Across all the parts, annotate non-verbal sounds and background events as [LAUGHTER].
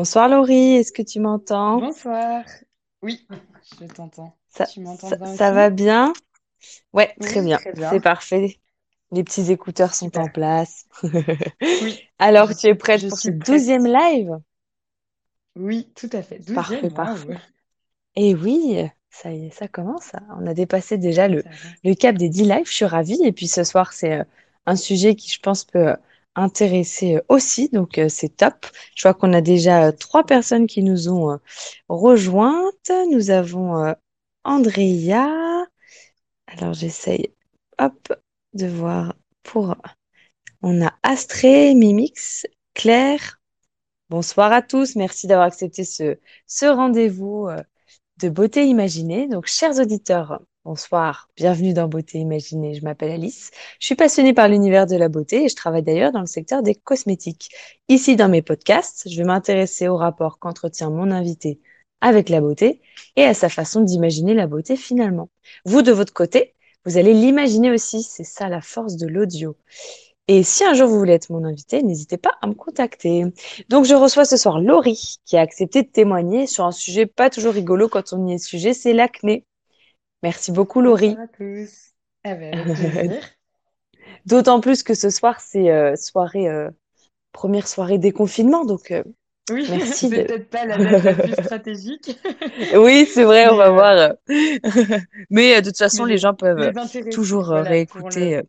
Bonsoir Laurie, est-ce que tu m'entends? Bonsoir. Oui, je t'entends. Ça, Tu m'entends ça, bien ça va bien? Ouais, très Oui, bien, très c'est parfait. Les petits écouteurs sont en place. [LAUGHS] Oui, Alors, tu es prête je pour ce douzième live? Oui, tout à fait. Parfait. Et oui, ça y est, ça commence. On a dépassé déjà le, Ça avance. le cap des 10 lives, je suis ravie. Et puis ce soir, c'est euh, un sujet qui, je pense, peut intéresser euh, aussi. Donc, euh, c'est top. Je vois qu'on a déjà euh, trois personnes qui nous ont rejointes. Nous avons Andrea. Alors, j'essaye, hop, de voir pour... On a Astrée, Mimix, Claire. Bonsoir à tous. Merci d'avoir accepté ce, ce rendez-vous de Beauté Imaginée. Donc, chers auditeurs, bonsoir. Bienvenue dans Beauté Imaginée. Je m'appelle Alice. Je suis passionnée par l'univers de la beauté et je travaille d'ailleurs dans le secteur des cosmétiques. Ici, dans mes podcasts, je vais m'intéresser au rapport qu'entretient mon invité avec la beauté et à sa façon d'imaginer la beauté finalement. Vous, de votre côté, vous allez l'imaginer aussi. C'est ça la force de l'audio. Et si un jour vous voulez être mon invité, n'hésitez pas à me contacter. Donc je reçois ce soir Laurie qui a accepté de témoigner sur un sujet pas toujours rigolo quand on y est sujet, c'est l'acné. Merci beaucoup Bonsoir Laurie. à tous. Ah ben. [LAUGHS] D'autant plus que ce soir c'est euh, soirée euh, première soirée déconfinement, donc euh, Oui, merci [LAUGHS] c'est de. peut-être pas la date la plus stratégique, [LAUGHS] Oui, c'est vrai, on va voir. Mais de toute façon, les gens peuvent toujours voilà, réécouter.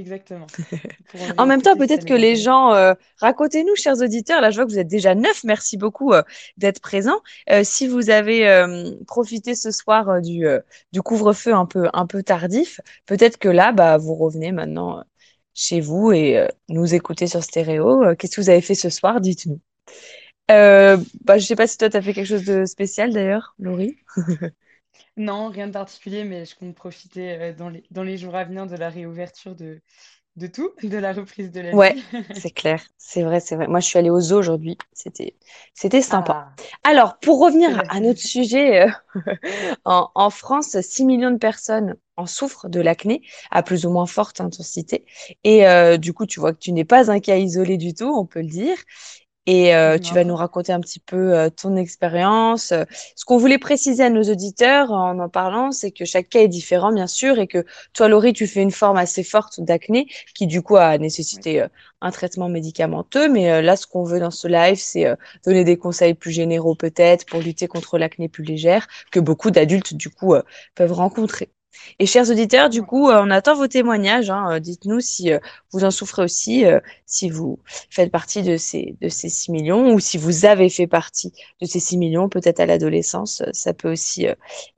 Exactement. [LAUGHS] En même temps, peut-être que les gens, euh, racontez-nous, chers auditeurs, là je vois que vous êtes déjà neuf, merci beaucoup euh, d'être présents. Euh, si vous avez profité ce soir du, du couvre-feu un peu, un peu tardif, peut-être que là, bah, vous revenez maintenant chez vous et nous écoutez sur stéréo. Qu'est-ce que vous avez fait ce soir? Dites-nous. Bah, je sais pas si toi, tu as fait quelque chose de spécial d'ailleurs, Laurie. [LAUGHS] Non, rien de particulier, mais je compte profiter euh, dans les, dans les jours à venir de la réouverture de, de tout, [LAUGHS] de la reprise de la Ouais, [LAUGHS] c'est clair, c'est vrai, c'est vrai. Moi, je suis allée au zoo aujourd'hui, c'était, c'était sympa. Ah, Alors, pour revenir à notre sujet, euh, [LAUGHS] en, en France, 6 millions de personnes en souffrent de l'acné à plus ou moins forte intensité. Et euh, du coup, tu vois que tu n'es pas un cas isolé du tout, on peut le dire. Et euh, tu vas nous raconter un petit peu euh, ton expérience. Euh, Ce qu'on voulait préciser à nos auditeurs en en parlant, c'est que chaque cas est différent, bien sûr, et que toi, Laurie, tu fais une forme assez forte d'acné qui, du coup, a nécessité euh, un traitement médicamenteux. Mais euh, là, ce qu'on veut dans ce live, c'est euh, donner des conseils plus généraux, peut-être, pour lutter contre l'acné plus légère, que beaucoup d'adultes, du coup, euh, peuvent rencontrer. Et chers auditeurs, du coup, euh, on attend vos témoignages. hein. Euh, Dites-nous si euh, vous en souffrez aussi, si vous faites partie de ces, de ces 6 millions ou si vous avez fait partie de ces 6 millions, peut-être à l'adolescence, ça peut aussi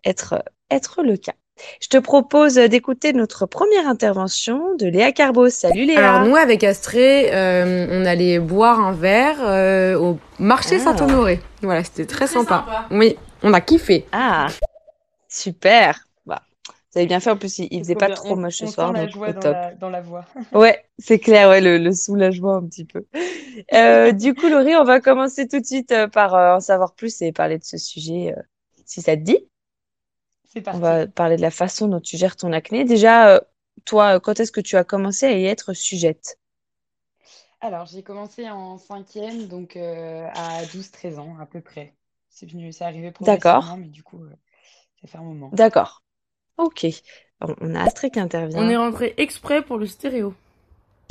être, être le cas. Je te propose d'écouter notre première intervention de Léa Carbos. Salut Alors Léa. nous, avec Astrée, euh, on allait boire un verre euh, au marché Ah, Saint-Honoré. Voilà, c'était très Très sympa. sympa. Oui, on a kiffé. ah, super. Vous avez bien fait. En plus, il, il faisait pas bien. trop On, moche ce on soir, la donc joie dans top. la, dans la voix. [LAUGHS] Ouais, c'est clair, ouais, le, le soulagement un petit peu. [LAUGHS] Euh, du coup, Laurie, on va commencer tout de suite euh, par euh, en savoir plus et parler de ce sujet, euh, si ça te dit. C'est On parti. va parler de la façon dont tu gères ton acné. Déjà, toi, quand est-ce que tu as commencé à y être sujette? Alors, j'ai commencé en cinquième, donc à douze treize ans à peu près. C'est venu, c'est arrivé D'accord, progressivement, mais du coup, ça fait un moment. d'accord. Ok. On on a Astrid qui On est intervient. rentré exprès pour le stéréo.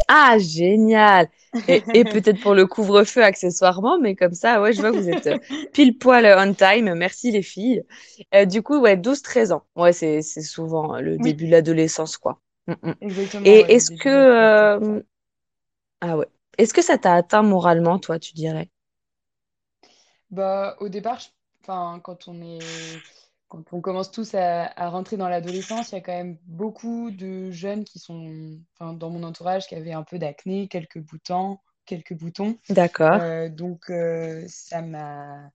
Ah, génial! Et, [LAUGHS] et peut-être pour le couvre-feu accessoirement, mais comme ça, ouais, je vois que vous êtes euh, pile poil on time. Merci les filles. Euh, du coup, ouais, douze treize ans. Ouais, c'est, c'est souvent euh, le Oui, début de l'adolescence, quoi. Mm, mm. exactement, Et est-ce que, euh, ah ouais, est-ce que ça t'a atteint moralement, toi, tu dirais? Bah, au départ, je- enfin, quand on est, quand on commence tous à, à rentrer dans l'adolescence, il y a quand même beaucoup de jeunes qui sont, enfin, dans mon entourage, qui avaient un peu d'acné, quelques boutons, quelques boutons. D'accord, Euh, donc, euh, ça m'a,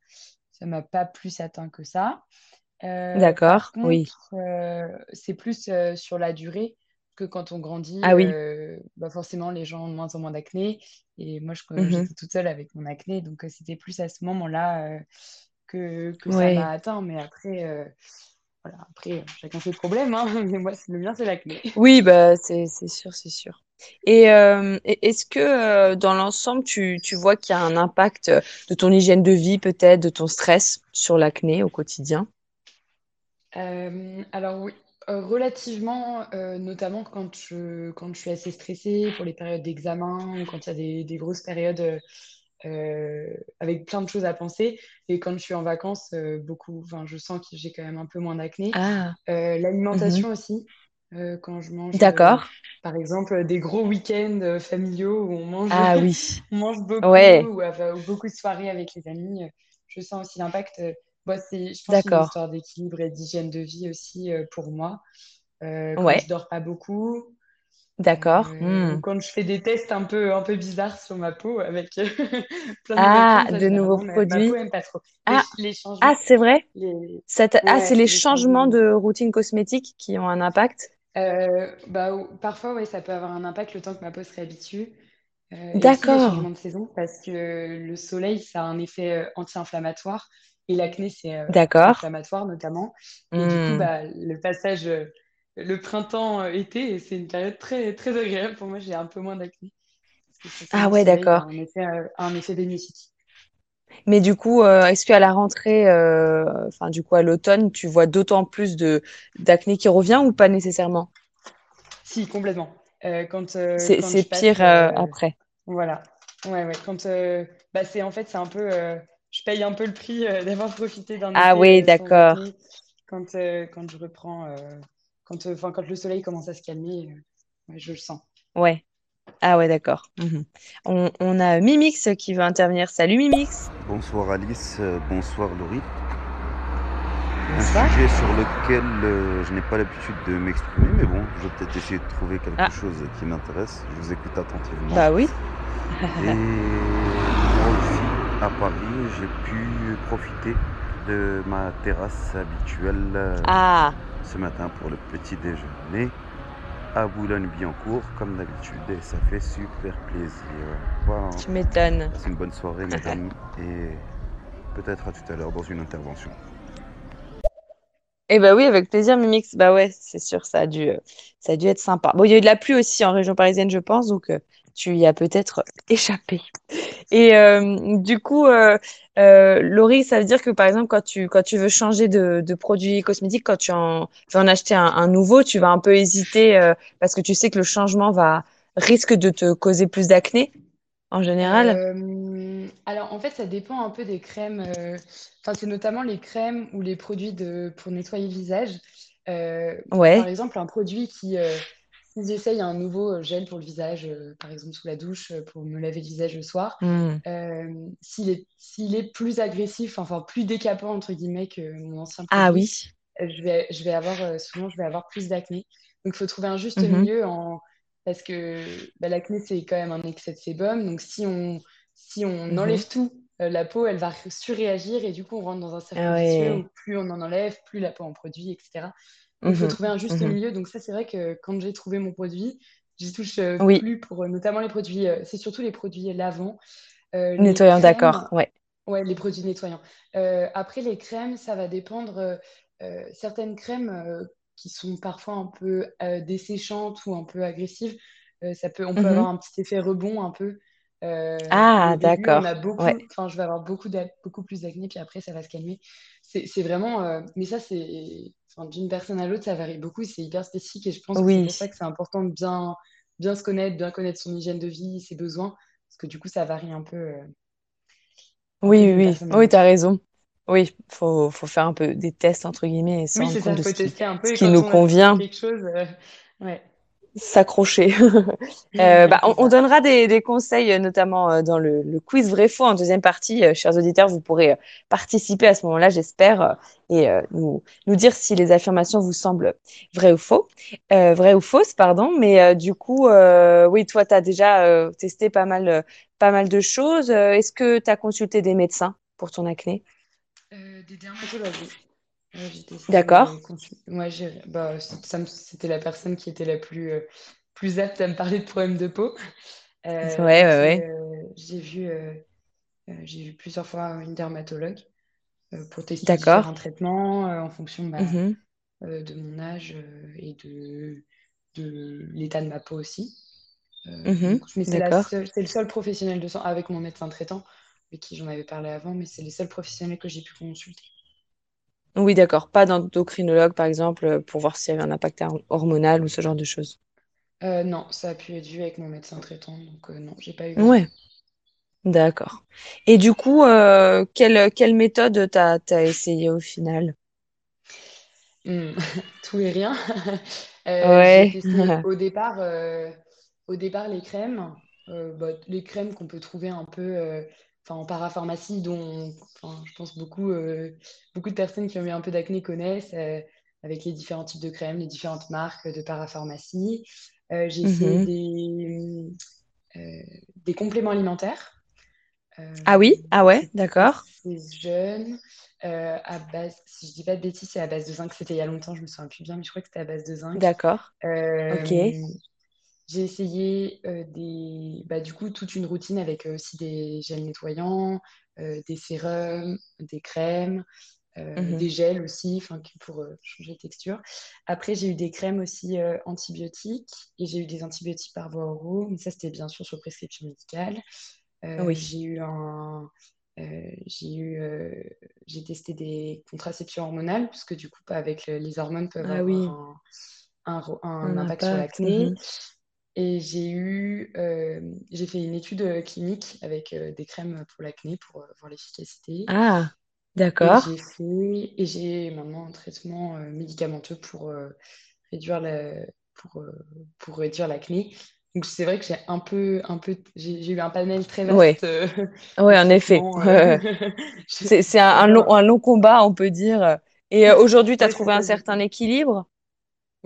ça m'a pas plus atteint que ça. Euh, d'accord, oui. contre, c'est plus sur la durée que quand on grandit, Ah oui. bah forcément, les gens ont de moins en moins d'acné. Et moi, je- j'étais toute seule avec mon acné, donc c'était plus à ce moment-là que, ça m'a atteint. Mais après, euh, voilà, après chacun ses problèmes, hein, [LAUGHS] mais moi, le mien, c'est l'acné. Oui, bah, c'est, sûr, c'est sûr. Et euh, est-ce que euh, dans l'ensemble, tu, tu vois qu'il y a un impact de ton hygiène de vie, peut-être, de ton stress sur l'acné au quotidien? Alors oui, relativement, euh, notamment quand je, quand je suis assez stressée pour les périodes d'examen ou quand il y a des, des grosses périodes euh, avec plein de choses à penser. Et quand je suis en vacances, euh, beaucoup, je sens que j'ai quand même un peu moins d'acné. Ah, Euh, mhm. l'alimentation aussi, euh, quand je mange, D'accord. par exemple, des gros week-ends familiaux où on mange, Ah oui. [LAUGHS] on mange beaucoup Ouais, ou, beaucoup de soirées avec les amis, je sens aussi l'impact. bon, c'est, je pense, une histoire d'équilibre et d'hygiène de vie aussi pour moi. Quand je Ouais, dors pas beaucoup, d'accord. euh, Hmm. quand je fais des tests un peu, un peu bizarres sur ma peau avec [LAUGHS] plein de Ah, de nouveaux ma peau produits. pas trop. Ah, les ah, changements, c'est vrai? les, Ça t'a- ah, c'est les les changements changements. de routine cosmétique qui ont un impact? Euh, bah, parfois, ouais, ça peut avoir un impact le temps que ma peau se réhabitue. Euh, D'accord, de saison, parce que le soleil, ça a un effet euh, anti-inflammatoire. Et l'acné, c'est euh, inflammatoire notamment. Et du coup, Hmm. bah, le passage, euh, le printemps-été, c'est une période très, très agréable pour moi. J'ai un peu moins d'acné. Ah ouais, d'accord. un effet, euh, un effet bénéfique. Mais du coup, euh, est-ce qu'à la rentrée, euh, enfin du coup à l'automne, tu vois d'autant plus de d'acné qui revient ou pas nécessairement? Si, complètement. Euh, quand, euh, C'est pire euh, euh, après. Voilà. Ouais, ouais. Quand, euh, bah, c'est en fait, c'est un peu, euh, je paye un peu le prix euh, [LAUGHS] d'avoir profité d'un Ah oui, euh, d'accord. quand, euh, quand je reprends, euh, quand, euh, enfin, quand le soleil commence à se calmer, euh, ouais, je le sens. Ouais. Ah ouais, d'accord. Mhm. On, on a Mimix qui veut intervenir. Salut Mimix. Bonsoir Alice, euh, bonsoir Laurie. Un sujet sur lequel euh, je n'ai pas l'habitude de m'exprimer, mais bon, je vais peut-être essayer de trouver quelque Ah, chose qui m'intéresse. Je vous écoute attentivement. bah oui. Et moi aussi, à Paris, j'ai pu profiter de ma terrasse habituelle euh, Ah, ce matin pour le petit déjeuner à Boulogne-Billancourt, comme d'habitude, et ça fait super plaisir. Voilà. tu m'étonnes. Passez une bonne soirée, mesdames, [LAUGHS] et peut-être à tout à l'heure dans une intervention. Eh ben oui, avec plaisir, Mimix. Bah ouais, c'est sûr, ça a dû, euh, ça a dû être sympa. Bon, il y a eu de la pluie aussi en région parisienne, je pense, donc euh, tu y as peut-être échappé. Et euh, du coup, euh, euh, Laurie, ça veut dire que par exemple, quand tu, quand tu veux changer de, de produit cosmétique, quand tu en, veux en acheter un, un nouveau, tu vas un peu hésiter euh, parce que tu sais que le changement va risque de te causer plus d'acné en général. Alors, en fait, ça dépend un peu des crèmes. Enfin, c'est notamment les crèmes ou les produits de, pour nettoyer le visage. Euh, par Ouais. exemple, un produit qui, si j'essaye un nouveau euh, gel pour le visage, euh, par exemple sous la douche, euh, pour me laver le visage le soir, euh, s'il est, plus agressif, enfin plus décapant, entre guillemets, que mon ancien Ah produit, oui. je vais, je vais avoir, souvent, je vais avoir plus d'acné. Donc, il faut trouver un juste Mhm. milieu en parce que bah, l'acné, c'est quand même un excès de sébum. Donc, si on, si on Mhm. enlève tout, euh, la peau, elle va surréagir et du coup, on rentre dans un cercle Ah vicieux où plus on en enlève, plus la peau en produit, etc. Il faut Mhm. trouver un juste Mhm. milieu. Donc, ça, c'est vrai que quand j'ai trouvé mon produit, j'y touche euh, Oui. plus pour euh, notamment les produits, euh, c'est surtout les produits lavants. Euh, les Nettoyant, d'accord. Ouais. ouais, les produits nettoyants. Après, les crèmes, ça va dépendre. certaines crèmes qui sont parfois un peu desséchantes ou un peu agressives, ça peut, on peut avoir Mhm. un petit effet rebond un peu, euh, Ah, d'accord. Ouais. enfin je vais avoir beaucoup, beaucoup plus d'acné, puis après ça va se calmer. C'est vraiment, euh, mais ça c'est, enfin, d'une personne à l'autre, ça varie beaucoup, c'est hyper spécifique et je pense que c'est pour ça que c'est important de bien, bien se connaître, bien connaître son hygiène de vie, ses besoins, parce que du coup ça varie un peu, euh, Oui, oui, oui, oui, t'as raison. Oui, faut, faut faire un peu des tests, entre guillemets, et se Oui, rendre c'est compte ça, de faut ce qui, tester un peu ce et qui quand nous on convient, quelque chose, ouais, s'accrocher. [LAUGHS] Euh, bah, on, donnera des, des conseils, euh, notamment euh, dans le, le quiz vrai-faux en deuxième partie. Chers auditeurs, vous pourrez participer à ce moment-là, j'espère, et euh, nous, nous dire si les affirmations vous semblent vraies ou faux, euh, vraies ou fausses, pardon. Mais du coup, oui, toi, tu as déjà testé pas mal, pas mal de choses. Est-ce que tu as consulté des médecins pour ton acné? Des dermatologues, D'accord. j'ai- bah, c'était la personne qui était la plus, euh, plus apte à me parler de problèmes de peau. Euh, Ouais, ouais, euh, j'ai vu, j'ai vu plusieurs fois une dermatologue pour tester différents traitements euh, en fonction bah, Mhm. de mon âge et de, de l'état de ma peau aussi. Mhm, mais c'est le seul professionnel de santé, avec mon médecin traitant, avec qui j'en avais parlé avant, mais c'est les seuls professionnels que j'ai pu consulter. Oui, d'accord. Pas d'endocrinologue, par exemple, euh, pour voir s'il y avait un impact hor- hormonal ou ce genre de choses. Euh, non, ça a pu être vu avec mon médecin traitant, donc euh, non, j'ai pas eu. Ouais, d'accord. Et du coup, euh, quelle, quelle méthode t'as, t'as essayé au final? Hmm, [LAUGHS] Tout et rien. [LAUGHS] J'ai Ouais. testé [LAUGHS] au départ, au départ les crèmes, bah, les crèmes qu'on peut trouver un peu enfin, en parapharmacie, dont enfin, je pense beaucoup, euh, beaucoup de personnes qui ont eu un peu d'acné connaissent, euh, avec les différents types de crèmes, les différentes marques de parapharmacie. Euh, j'ai essayé Mhm. des, des compléments alimentaires. Euh, Ah oui? Ah ouais, c'est d'accord. assez jeune. Euh, à base, si je dis pas de bêtises, c'est à base de zinc. C'était il y a longtemps, je me souviens plus bien, mais je crois que c'était à base de zinc. D'accord. Ok. J'ai essayé euh, des, bah, du coup toute une routine avec euh, aussi des gels nettoyants, euh, des sérums, des crèmes, Mhm. des gels aussi, pour changer de texture. Après, j'ai eu des crèmes aussi antibiotiques et j'ai eu des antibiotiques par voie orale, mais ça c'était bien sûr sur prescription médicale. Euh, Oui. j'ai eu un, euh, j'ai eu, euh, j'ai testé des contraceptions hormonales parce que du coup, avec le- les hormones peuvent Ah avoir oui, un, un, ro- un un impact sur l'acné. mhm. Et j'ai eu, euh, j'ai fait une étude euh, clinique avec euh, des crèmes pour l'acné pour euh, voir l'efficacité. Ah, d'accord. j'ai fait, et j'ai maintenant un traitement médicamenteux pour réduire la, pour, pour réduire l'acné. Donc c'est vrai que j'ai un peu, un peu, j'ai eu un panel très vaste [LAUGHS] de ouais, en effet. [LAUGHS] [LAUGHS] C'est, un, un long, un long combat, on peut dire. Et aujourd'hui, tu as trouvé un certain équilibre?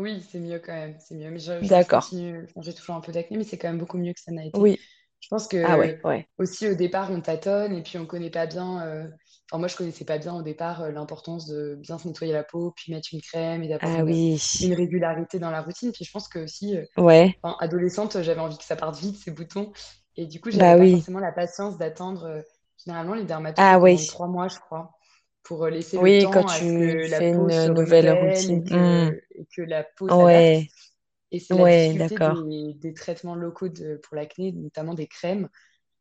Oui, c'est mieux quand même, c'est mieux. Mais je, je, je D'accord. continue, enfin, j'ai toujours un peu d'acné, mais c'est quand même beaucoup mieux que ça n'a été. Oui. Je pense Ah que ouais, ouais. aussi au départ, on tâtonne et puis on connaît pas bien. euh, Enfin, moi, je connaissais pas bien au départ euh, l'importance de bien se nettoyer la peau, puis mettre une crème et d'avoir Ah une, oui. une régularité dans la routine. Puis je pense que aussi, euh, Ouais. enfin, adolescente, j'avais envie que ça parte vite, ces boutons. Et du coup, j'avais Bah pas oui. forcément la patience d'attendre. Généralement, les dermatos, Ah oui. trois mois, je crois, pour euh, laisser le quand temps à ce tu que la peau une se nouvelle et routine. Hmm. et que la peau. Ouais, Et c'est la ouais, d'accord. des, des traitements locaux de, pour l'acné, notamment des crèmes,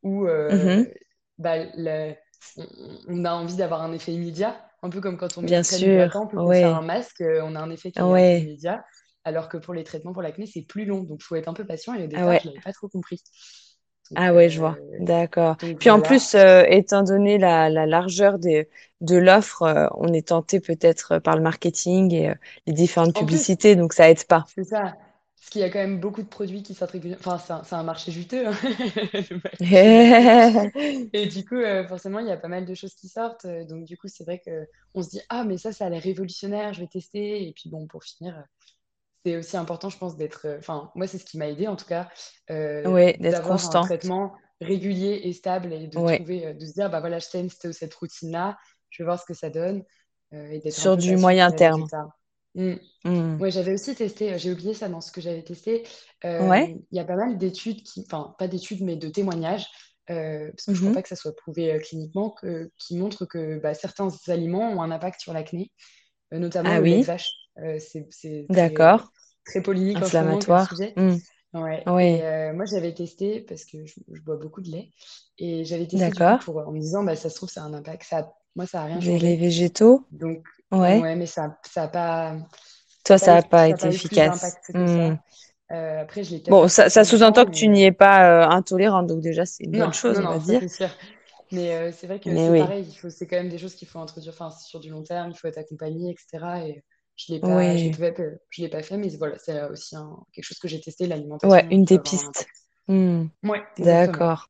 où euh, Mhm. bah, on, on a envie d'avoir un effet immédiat, un peu comme quand on met Bien une sûr. qu'on fait un masque, euh, on a un effet qui est immédiat, alors que pour les traitements pour l'acné, c'est plus long, donc il faut être un peu patient, et au Ah départ, ouais. je l'avais pas trop compris. Ah ouais, je euh, vois. D'accord. Puis en plus, euh, étant donné la, la largeur des, de l'offre, euh, on est tenté peut-être par le marketing et euh, les différentes En plus, publicités, donc ça aide pas. c'est ça. Parce qu'il y a quand même beaucoup de produits qui sortent régulièrement. Enfin, c'est un, un marché juteux, hein. [LAUGHS] Et du coup, forcément, il y a pas mal de choses qui sortent. Donc, du coup, c'est vrai que on se dit, ah, mais ça, ça a l'air révolutionnaire, je vais tester. Et puis, bon, pour finir, c'est aussi important, je pense, d'être. euh, Enfin, moi, c'est ce qui m'a aidé, en tout cas, euh, Ouais, d'être d'avoir un constant. traitement régulier et stable et de Ouais. trouver, euh, de se dire, bah voilà, je teste cette routine-là, je vais voir ce que ça donne et Sur du moyen terme. Mm. Hmm. Ouais, j'avais aussi testé, j'ai oublié ça dans ce que j'avais testé. Ouais. Il y a pas mal d'études, qui, enfin, pas d'études, mais de témoignages, euh, parce que je crois Mhm. pas que ça soit prouvé euh, cliniquement, que- qui montrent que bah, certains aliments ont un impact sur l'acné, notamment Ah le lait de oui, vache. Euh, c'est d'accord. très polémique en ce moment comme Inflammatoire. sujet. Hmm. Ouais. Et Ouais, euh, moi, j'avais testé, parce que je, je bois beaucoup de lait, et j'avais testé pour, en me disant, bah, ça se trouve, ça a un impact. Ça, moi, ça n'a rien changé. végétaux. Donc, Ouais. ouais, mais ça ça a pas, ça Toi, a ça n'a pas ça a été efficace. ça. Euh, après, je Bon, ça, ça sous-entend que tu n'y es pas euh, intolérante, donc déjà, c'est une bonne non, chose, non, on va non, ça dire. sûr. Mais euh, c'est vrai que c'est oui, pareil, c'est quand même des choses qu'il faut introduire, enfin, c'est sur du long terme, il faut être accompagné, etc. Et je l'ai pas, je fait, je l'ai pas fait, mais voilà, c'est aussi un- quelque chose que j'ai testé, ouais, l'alimentation une peut des pistes. Hmm. Ouais. D'accord.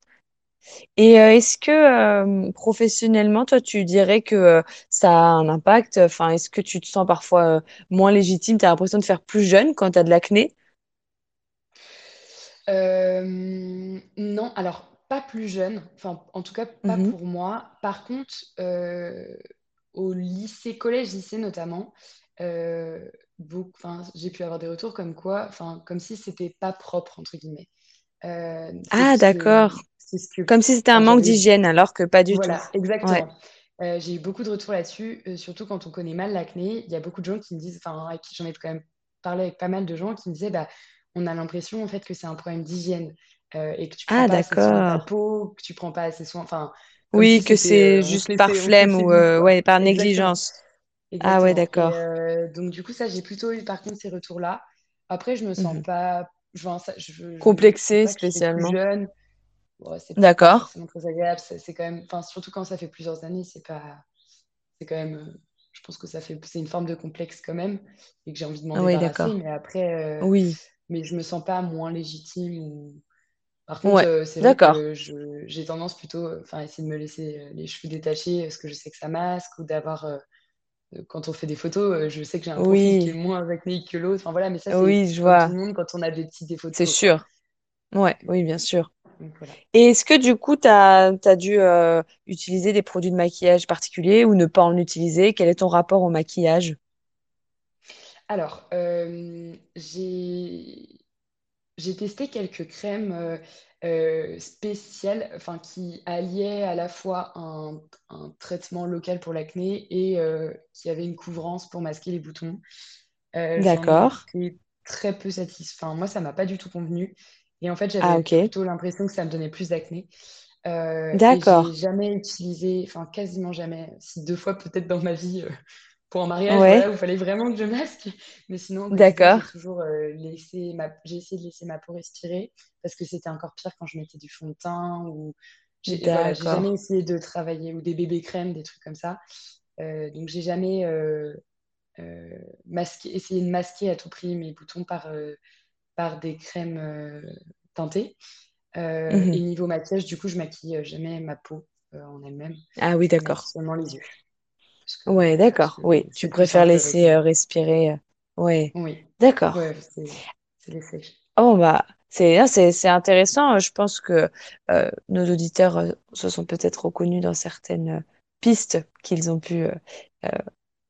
Et euh, est-ce que euh, professionnellement, toi, tu dirais que euh, ça a un impact? Enfin, est-ce que tu te sens parfois euh, moins légitime? Tu as l'impression de faire plus jeune quand tu as de l'acné? Euh, non, alors pas plus jeune, enfin en tout cas pas Mhm. pour moi. Par contre, euh, au lycée, collège, lycée notamment, euh, j'ai pu avoir des retours comme quoi, enfin comme si c'était pas propre entre guillemets. Euh, Ah, d'accord. Comme si c'était un manque d'hygiène, alors que pas du tout. voilà, Ouais. exactement. Euh, j'ai eu beaucoup de retours là-dessus, euh, surtout quand on connaît mal l'acné. Il y a beaucoup de gens qui me disent, enfin, j'en ai quand même parlé avec pas mal de gens qui me disaient, bah on a l'impression en fait que c'est un problème d'hygiène et que tu prends Ah, pas assez soin de ta peau, que tu prends pas assez soin, enfin, Oui, si que c'est juste par flemme ou ouais, par Exactement, négligence. Ah ouais, d'accord. euh, donc du coup, ça, j'ai plutôt eu par contre ces retours-là. Après, je me sens Mhm. pas, enfin, ça, je, je, je trouve Complexé pas que je fais plus spécialement. jeune. C'est D'accord. forcément très agréable. C'est c'est quand même, enfin, surtout quand ça fait plusieurs années, c'est pas, c'est quand même, euh, je pense que ça fait, c'est une forme de complexe quand même et que j'ai envie de m'en Ah oui, débarrasser. d'accord. Mais après, euh, Oui. mais je me sens pas moins légitime. Ou... Par contre, Ouais, euh, c'est vrai que j'ai tendance plutôt, enfin, à essayer de me laisser les cheveux détachés parce que je sais que ça masque ou d'avoir, euh, quand on fait des photos, euh, je sais que j'ai un profil qui est moins acnéique que l'autre. Enfin voilà, mais ça c'est oui, je comme tout vois. le monde quand on a des défauts de C'est sûr. Ouais, oui, bien sûr. Donc voilà. Et est-ce que du coup, tu as, dû euh, utiliser des produits de maquillage particuliers ou ne pas en utiliser? Quel est ton rapport au maquillage? Alors, euh, j'ai j'ai testé quelques crèmes euh, euh, spéciales, enfin qui alliaient à la fois un, un traitement local pour l'acné et euh, qui avaient une couvrance pour masquer les boutons. Euh, D'accord. très peu satisfaite. Enfin, moi, ça m'a pas du tout convenu. Et en fait, Ah, j'avais ok. plutôt l'impression que ça me donnait plus d'acné. J'ai D'accord. jamais utilisé, enfin quasiment jamais, si deux fois peut-être dans ma vie, pour un mariage, voilà, il fallait vraiment que je masque. Mais sinon, d'accord. j'ai toujours euh, laissé ma... j'ai essayé de laisser ma peau respirer parce que c'était encore pire quand je mettais du fond de teint ou j'ai... voilà, j'ai D'accord. jamais essayé de travailler ou des bébés crèmes, des trucs comme ça. Euh, donc j'ai jamais euh, masqué... essayé de masquer à tout prix mes boutons par, par des crèmes teintées. Euh, et Mhm. niveau maquillage, du coup, je maquille jamais ma peau en elle-même. Ah oui, d'accord. seulement les yeux. Parce que Ouais, parce d'accord. que Oui, tu préfères laisser euh, respirer. euh, Ouais, Oui, d'accord. ouais, c'est. Oh bah c'est ah, intéressant. Je pense que euh, nos auditeurs euh, se sont peut-être reconnus dans certaines euh, pistes qu'ils ont pu euh, euh,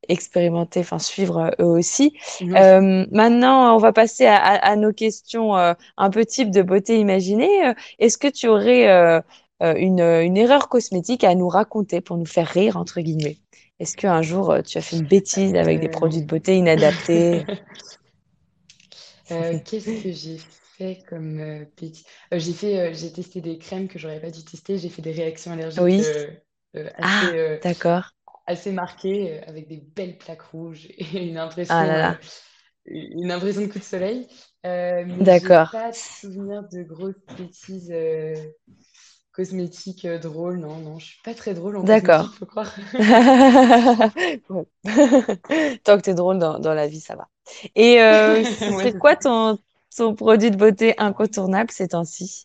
expérimenter, enfin suivre euh, eux aussi. Euh, maintenant, on va passer à, à- à nos questions euh, un peu type de beauté imaginée. Euh, Est-ce que tu aurais euh, euh, une, une erreur cosmétique à nous raconter pour nous faire rire, entre guillemets? Est-ce qu'un jour euh, tu as fait une bêtise avec des produits Euh, de beauté inadaptés? [LAUGHS] euh, qu'est-ce que j'ai fait comme bêtise? J'ai fait, j'ai testé des crèmes que j'aurais pas dû tester. J'ai fait des réactions allergiques Oui. assez, Ah, d'accord. assez marquées, avec des belles plaques rouges [LAUGHS] et une Ah impression, là là. une impression de coup de soleil. Euh, D'accord. pas de souvenir de grosses bêtises euh, cosmétiques euh, drôles. Non, non, je suis pas très drôle en cosmétique, D'accord. faut croire. [LAUGHS] Bon. [LAUGHS] Tant que t'es drôle dans, dans la vie, ça va. Et euh, [LAUGHS] c'est quoi ton, ton produit de beauté incontournable ces temps-ci?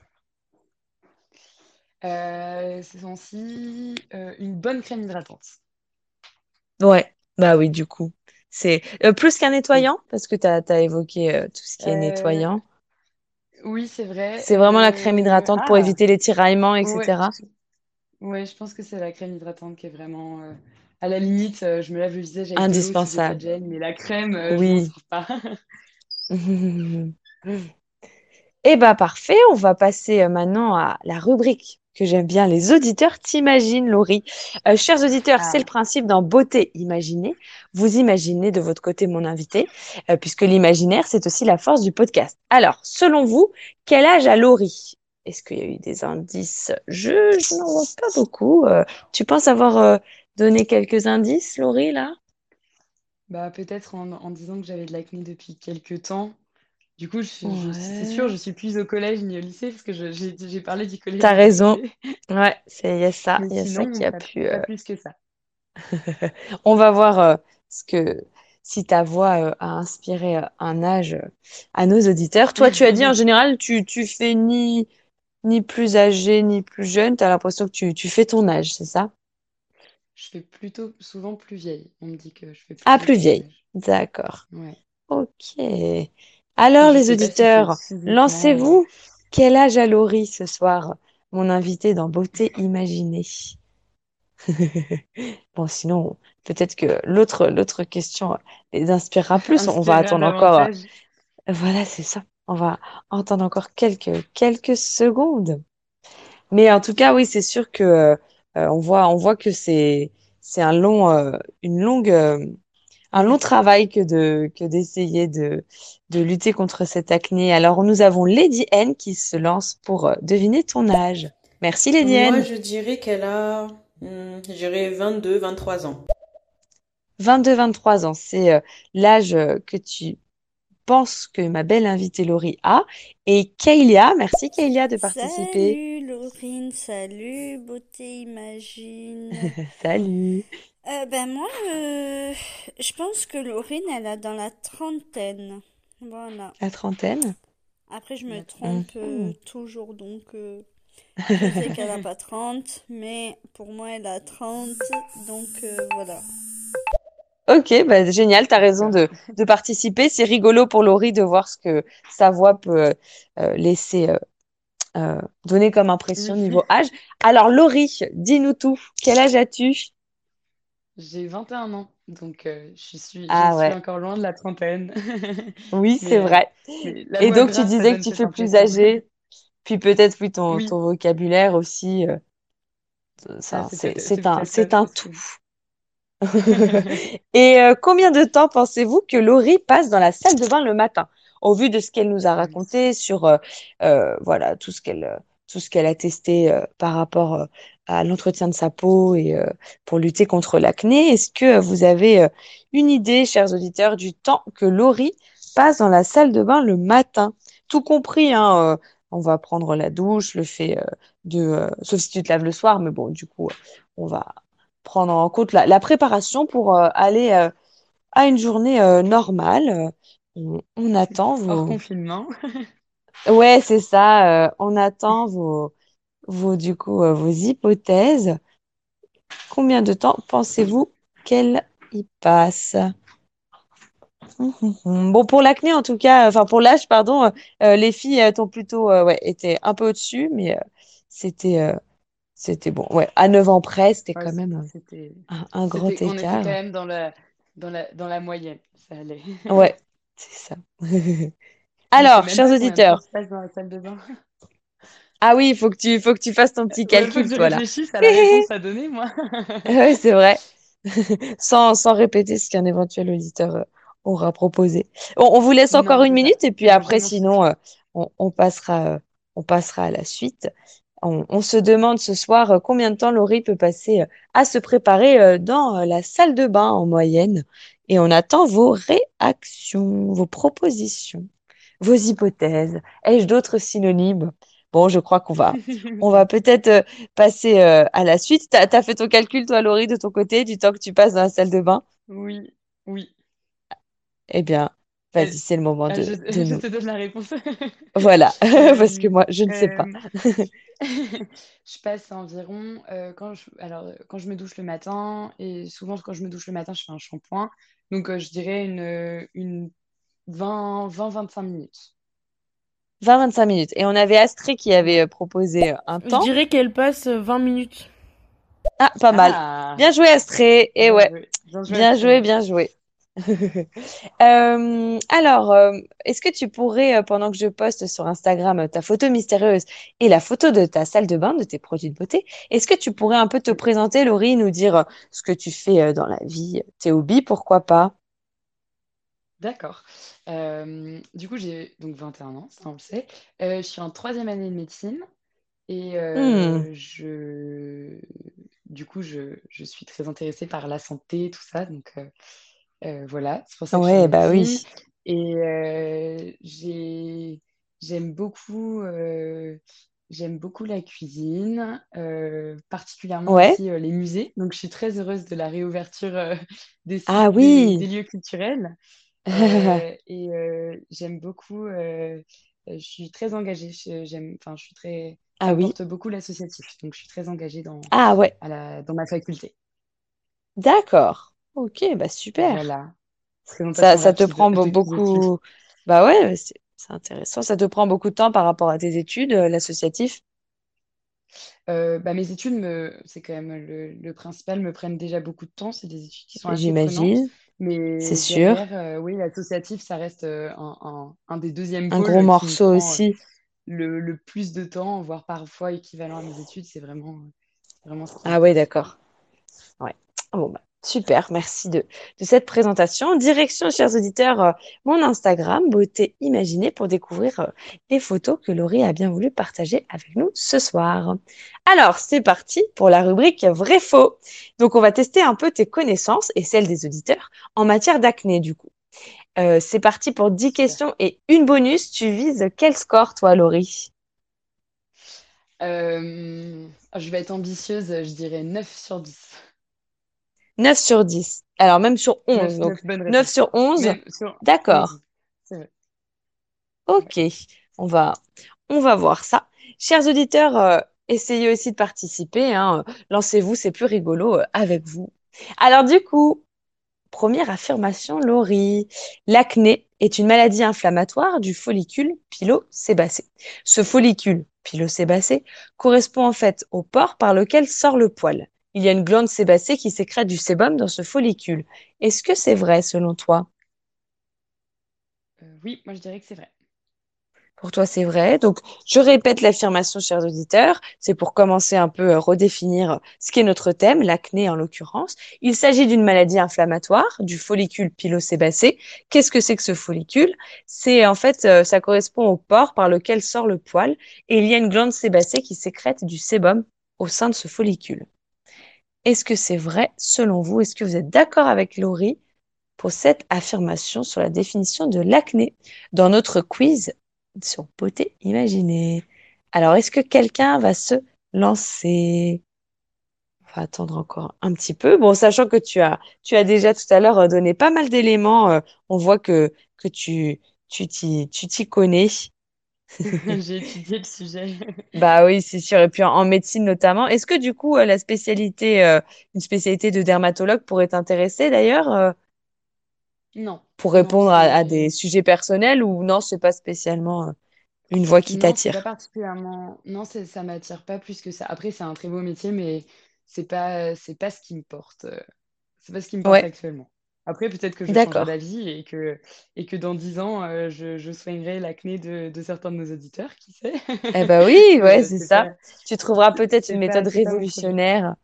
Euh, ces temps-ci, euh, une bonne crème hydratante. Ouais, bah oui, du coup. C'est euh, plus qu'un nettoyant, parce que tu as, évoqué euh, tout ce qui est nettoyant. Oui, c'est vrai. C'est vraiment la crème hydratante pour ah, éviter les tiraillements, etc. ouais, je pense que c'est la crème hydratante qui est vraiment. euh, à la limite, euh, je me lave le visage avec de de Indispensable. gel, mais la crème, euh, je Oui. pas. [LAUGHS] Eh bah parfait, on va passer maintenant à la rubrique que j'aime bien, les auditeurs t'imaginent, Laurie. Euh, chers auditeurs, c'est le Ah, principe dans Beauté imaginée. Vous imaginez de votre côté mon invité, euh, puisque l'imaginaire, c'est aussi la force du podcast. Alors, selon vous, quel âge a Laurie? Est-ce qu'il y a eu des indices? Je, je n'en vois pas beaucoup. Euh, tu penses avoir donné quelques indices, Laurie, là? bah peut-être en, en disant que j'avais de l'acné depuis quelques temps. Du coup, je, je- c'est sûr, je suis plus au collège ni au lycée, parce que j'ai parlé du collège T'as raison. [LAUGHS] Ouais, c'est, il y a ça, il y a ça qui a pu. pas euh, plus que ça. [LAUGHS] On va voir euh, ce que si ta voix euh, a inspiré un âge euh, à nos auditeurs. Toi, tu as dit en [LAUGHS] général, tu, tu fais ni, ni plus âgé ni plus jeune. Tu as l'impression que tu, tu fais ton âge, c'est ça? Je fais plutôt souvent plus vieille. On me dit que je fais Ah, plus plus vieille. D'accord. Ouais. Ok. Alors, les auditeurs, lancez-vous. Quel âge a Laurie ce soir? Mon invité dans Beauté Imaginée? [LAUGHS] Bon, sinon, peut-être que l'autre l'autre question les inspirera plus. On va attendre encore. Voilà, c'est ça. On va entendre encore quelques, quelques secondes. Mais en tout cas, oui, c'est sûr que euh, on voit, on voit que c'est, c'est un long, euh, une longue, euh, un long travail que de que d'essayer de, de lutter contre cette acné. Alors, nous avons Lady N qui se lance pour euh, deviner ton âge. Merci, Lady Moi, N. je dirais qu'elle a, hmm, je dirais 22, 23 ans. 22-23 ans, c'est euh, l'âge euh, que tu penses que ma belle invitée Laurie a. Et Kaylia, merci Kaylia de participer. Salut Laurine, salut Beauté Imagine. [LAUGHS] Salut. Euh, ben moi, euh, je pense que Laurine, elle a dans la trentaine. Voilà. La trentaine. Après, je me trompe euh, Mhm. toujours, donc euh, je sais qu'elle a pas [LAUGHS] 30, mais pour moi, elle a 30, donc euh, voilà. Ok, bah, génial, tu as raison de, de participer. C'est rigolo pour Laurie de voir ce que sa voix peut euh, laisser euh, euh, donner comme impression Oui. niveau âge. Alors Laurie, dis-nous tout. Quel âge as-tu? J'ai 21 ans, donc euh, je suis, Ah je ouais. suis encore loin de la trentaine. [LAUGHS] Oui, c'est euh, vrai. la Et donc tu grave, disais que tu fais plus âgé, puis peut-être oui ton, Oui, ton vocabulaire aussi. euh, ah, ça, c'est un un tout. [LAUGHS] Et euh, combien de temps pensez-vous que Laurie passe dans la salle de bain le matin? Au vu de ce qu'elle nous a raconté sur euh, euh, voilà tout ce qu'elle euh, tout ce qu'elle a testé euh, par rapport euh, à l'entretien de sa peau et euh, pour lutter contre l'acné, est-ce que vous avez euh, une idée, chers auditeurs, du temps que Laurie passe dans la salle de bain le matin? Tout compris, hein, euh, on va prendre la douche, le fait euh, de euh, sauf si tu te laves le soir, mais bon, du coup, euh, on va prendre en compte la, la préparation pour euh, aller euh, à une journée euh, normale. Euh, On, on attend Hors vos... confinement. [LAUGHS] Ouais, c'est ça. euh, on attend vos, vos, du coup, euh, vos hypothèses. Combien de temps pensez-vous qu'elle y passe? [LAUGHS] Bon, pour l'acné, en tout cas, enfin pour l'âge, pardon, euh, les filles ont plutôt euh, ouais, été un peu au-dessus, mais euh, c'était euh, c'était bon. Ouais, à 9 ans près, c'était Ouais, quand même un, un grand c'était, on était quand écart. même dans la, dans la, dans la moyenne, ça allait. Ouais, c'est ça. [LAUGHS] [LAUGHS] Alors, chers auditeurs, dans la salle de bain. Ah oui, il faut que tu, faut que tu fasses ton petit Ouais, faut que calcul, je réfléchisse à la réponse à donner, moi. [LAUGHS] Oui, c'est vrai. [LAUGHS] Sans, sans répéter ce qu'un éventuel auditeur euh, aura proposé. On, on vous laisse encore Non, une minute et puis après, sinon, euh, on, on passera, euh, on passera à la suite. On, on se demande ce soir euh, combien de temps Laurie peut passer à se préparer dans la salle de bain en moyenne. Et on attend vos réactions, vos propositions, vos hypothèses. Ai-je d'autres synonymes? Bon, je crois qu'on va, [LAUGHS] on va peut-être euh, passer euh, à la suite. T'as, t'as fait ton calcul, toi, Laurie, de ton côté, du temps que tu passes dans la salle de bain? Oui, oui. Eh bien, Euh, vas-y, c'est le moment de, je, de je nous. te donne la réponse. [LAUGHS] Voilà, [LAUGHS] parce que Euh, moi, je ne sais pas. euh, je passe environ euh, quand je, alors, euh, quand je me douche le matin, et souvent quand je me douche le matin, je fais un shampoing. Donc, euh, je dirais une, euh, une 20-25 minutes. 20-25 minutes. Et on avait Astrée qui avait euh, proposé euh, un Je temps. dirais qu'elle passe 20 minutes. Ah, pas mal. Ah, Bien joué, Astrée. Et bien ouais, joué. Bien joué, bien joué, Astrid. bien joué. [LAUGHS] Euh, alors, euh, est-ce que tu pourrais, euh, pendant que je poste sur Instagram euh, ta photo mystérieuse et la photo de ta salle de bain, de tes produits de beauté, est-ce que tu pourrais un peu te présenter, Laurie, nous dire euh, ce que tu fais euh, dans la vie, tes hobbies, pourquoi pas? D'accord. Euh, du coup, j'ai donc 21 ans, ça on le sait. Euh, je suis en troisième année de médecine et Hmm, euh, je, du coup, je, je suis très intéressée par la santé, tout ça. Donc voilà, c'est pour ça que je suis bah oui. Et j'ai, j'aime beaucoup, j'aime beaucoup la cuisine, particulièrement Ouais. aussi les musées. Donc je suis très heureuse de la réouverture des, Ah sites- [LAUGHS] des, des oui. lieux culturels. Euh, [LAUGHS] et euh, j'aime beaucoup, euh, je suis très engagée, j'aime, enfin, je suis très, Ah oui? beaucoup l'associatif, donc je suis très engagée dans, Ah ouais. à la, dans ma faculté. D'accord. Ok, bah super. Voilà, Ça, ça te prend de beaucoup. Bah ouais, c'est intéressant. Ça te prend beaucoup de temps par rapport à tes études, l'associatif? Euh, bah, mes études, me, c'est quand même le, le principal, me prennent déjà beaucoup de temps. C'est des études qui sont assez prenantes. J'imagine, c'est Mais sûr. euh, oui, l'associatif, ça reste euh, un, un, un des deuxièmes Un gros morceau prend euh, aussi. le, le plus de temps, voire parfois équivalent à mes études. C'est vraiment, vraiment ce qui Ah m'intéresse. d'accord. Ouais. Bon, bah, Super, merci de, de cette présentation. Direction, chers auditeurs, euh, mon Instagram, Beauté Imaginée, pour découvrir euh, les photos que Laurie a bien voulu partager avec nous ce soir. Alors, c'est parti pour la rubrique vrai-faux. Donc, on va tester un peu tes connaissances et celles des auditeurs en matière d'acné, du coup. Euh, c'est parti pour 10 questions et une bonus. Tu vises quel score, toi, Laurie? Je vais être ambitieuse, je dirais 9 sur 10. 9 sur 10. Alors, même sur 11. 9, Donc, 9 bonnes 9 réponses. sur 11. Même sur D'accord. 11. C'est vrai. Ok, on va, on va voir ça. Chers auditeurs, euh, essayez aussi de participer. hein. Lancez-vous, c'est plus rigolo euh, avec vous. Alors du coup, première affirmation, Laurie. L'acné est une maladie inflammatoire du follicule pilosébacé. Ce follicule pilosébacé correspond en fait au pore par lequel sort le poil. Il y a une glande sébacée qui sécrète du sébum dans ce follicule. Est-ce que c'est vrai selon toi? Euh, oui, moi je dirais que c'est vrai. Pour toi, c'est vrai. Donc, je répète l'affirmation, chers auditeurs. C'est pour commencer un peu à redéfinir ce qu'est notre thème, l'acné en l'occurrence. Il s'agit d'une maladie inflammatoire du follicule pilosébacé. Qu'est-ce que c'est que ce follicule? C'est en fait, euh, ça correspond au pore par lequel sort le poil et il y a une glande sébacée qui sécrète du sébum au sein de ce follicule. Est-ce que c'est vrai selon vous? Est-ce que vous êtes d'accord avec Laurie pour cette affirmation sur la définition de l'acné? Dans notre quiz sur beauté imaginée. Alors, est-ce que quelqu'un va se lancer? On va attendre encore un petit peu. Bon, sachant que tu as, déjà tout à l'heure euh, donné pas mal d'éléments, euh, on voit que, tu t'y connais. [LAUGHS] J'ai étudié le sujet. [LAUGHS] Bah oui, c'est sûr. Et puis en, en médecine notamment. Est-ce que du coup, euh, la spécialité, euh, une spécialité de dermatologue pourrait t'intéresser d'ailleurs, euh, Non, pour non, répondre à, à des sujets personnels ou non, c'est pas spécialement euh, une voie qui Non, c'est pas t'attire? particulièrement... Non, c'est- ça m'attire pas plus que ça. Après, c'est un très beau métier, mais c'est pas, c'est pas ce qui me porte. euh, C'est pas ce qui me porte Ouais, actuellement. Après, peut-être que je changerai d'accord. d'avis et que, et que dans dix ans, euh, je, je soignerai l'acné de, de certains de nos auditeurs, qui sait? Eh ben oui, [LAUGHS] ouais, c'est ça. pas, Tu trouveras peut-être une méthode révolutionnaire.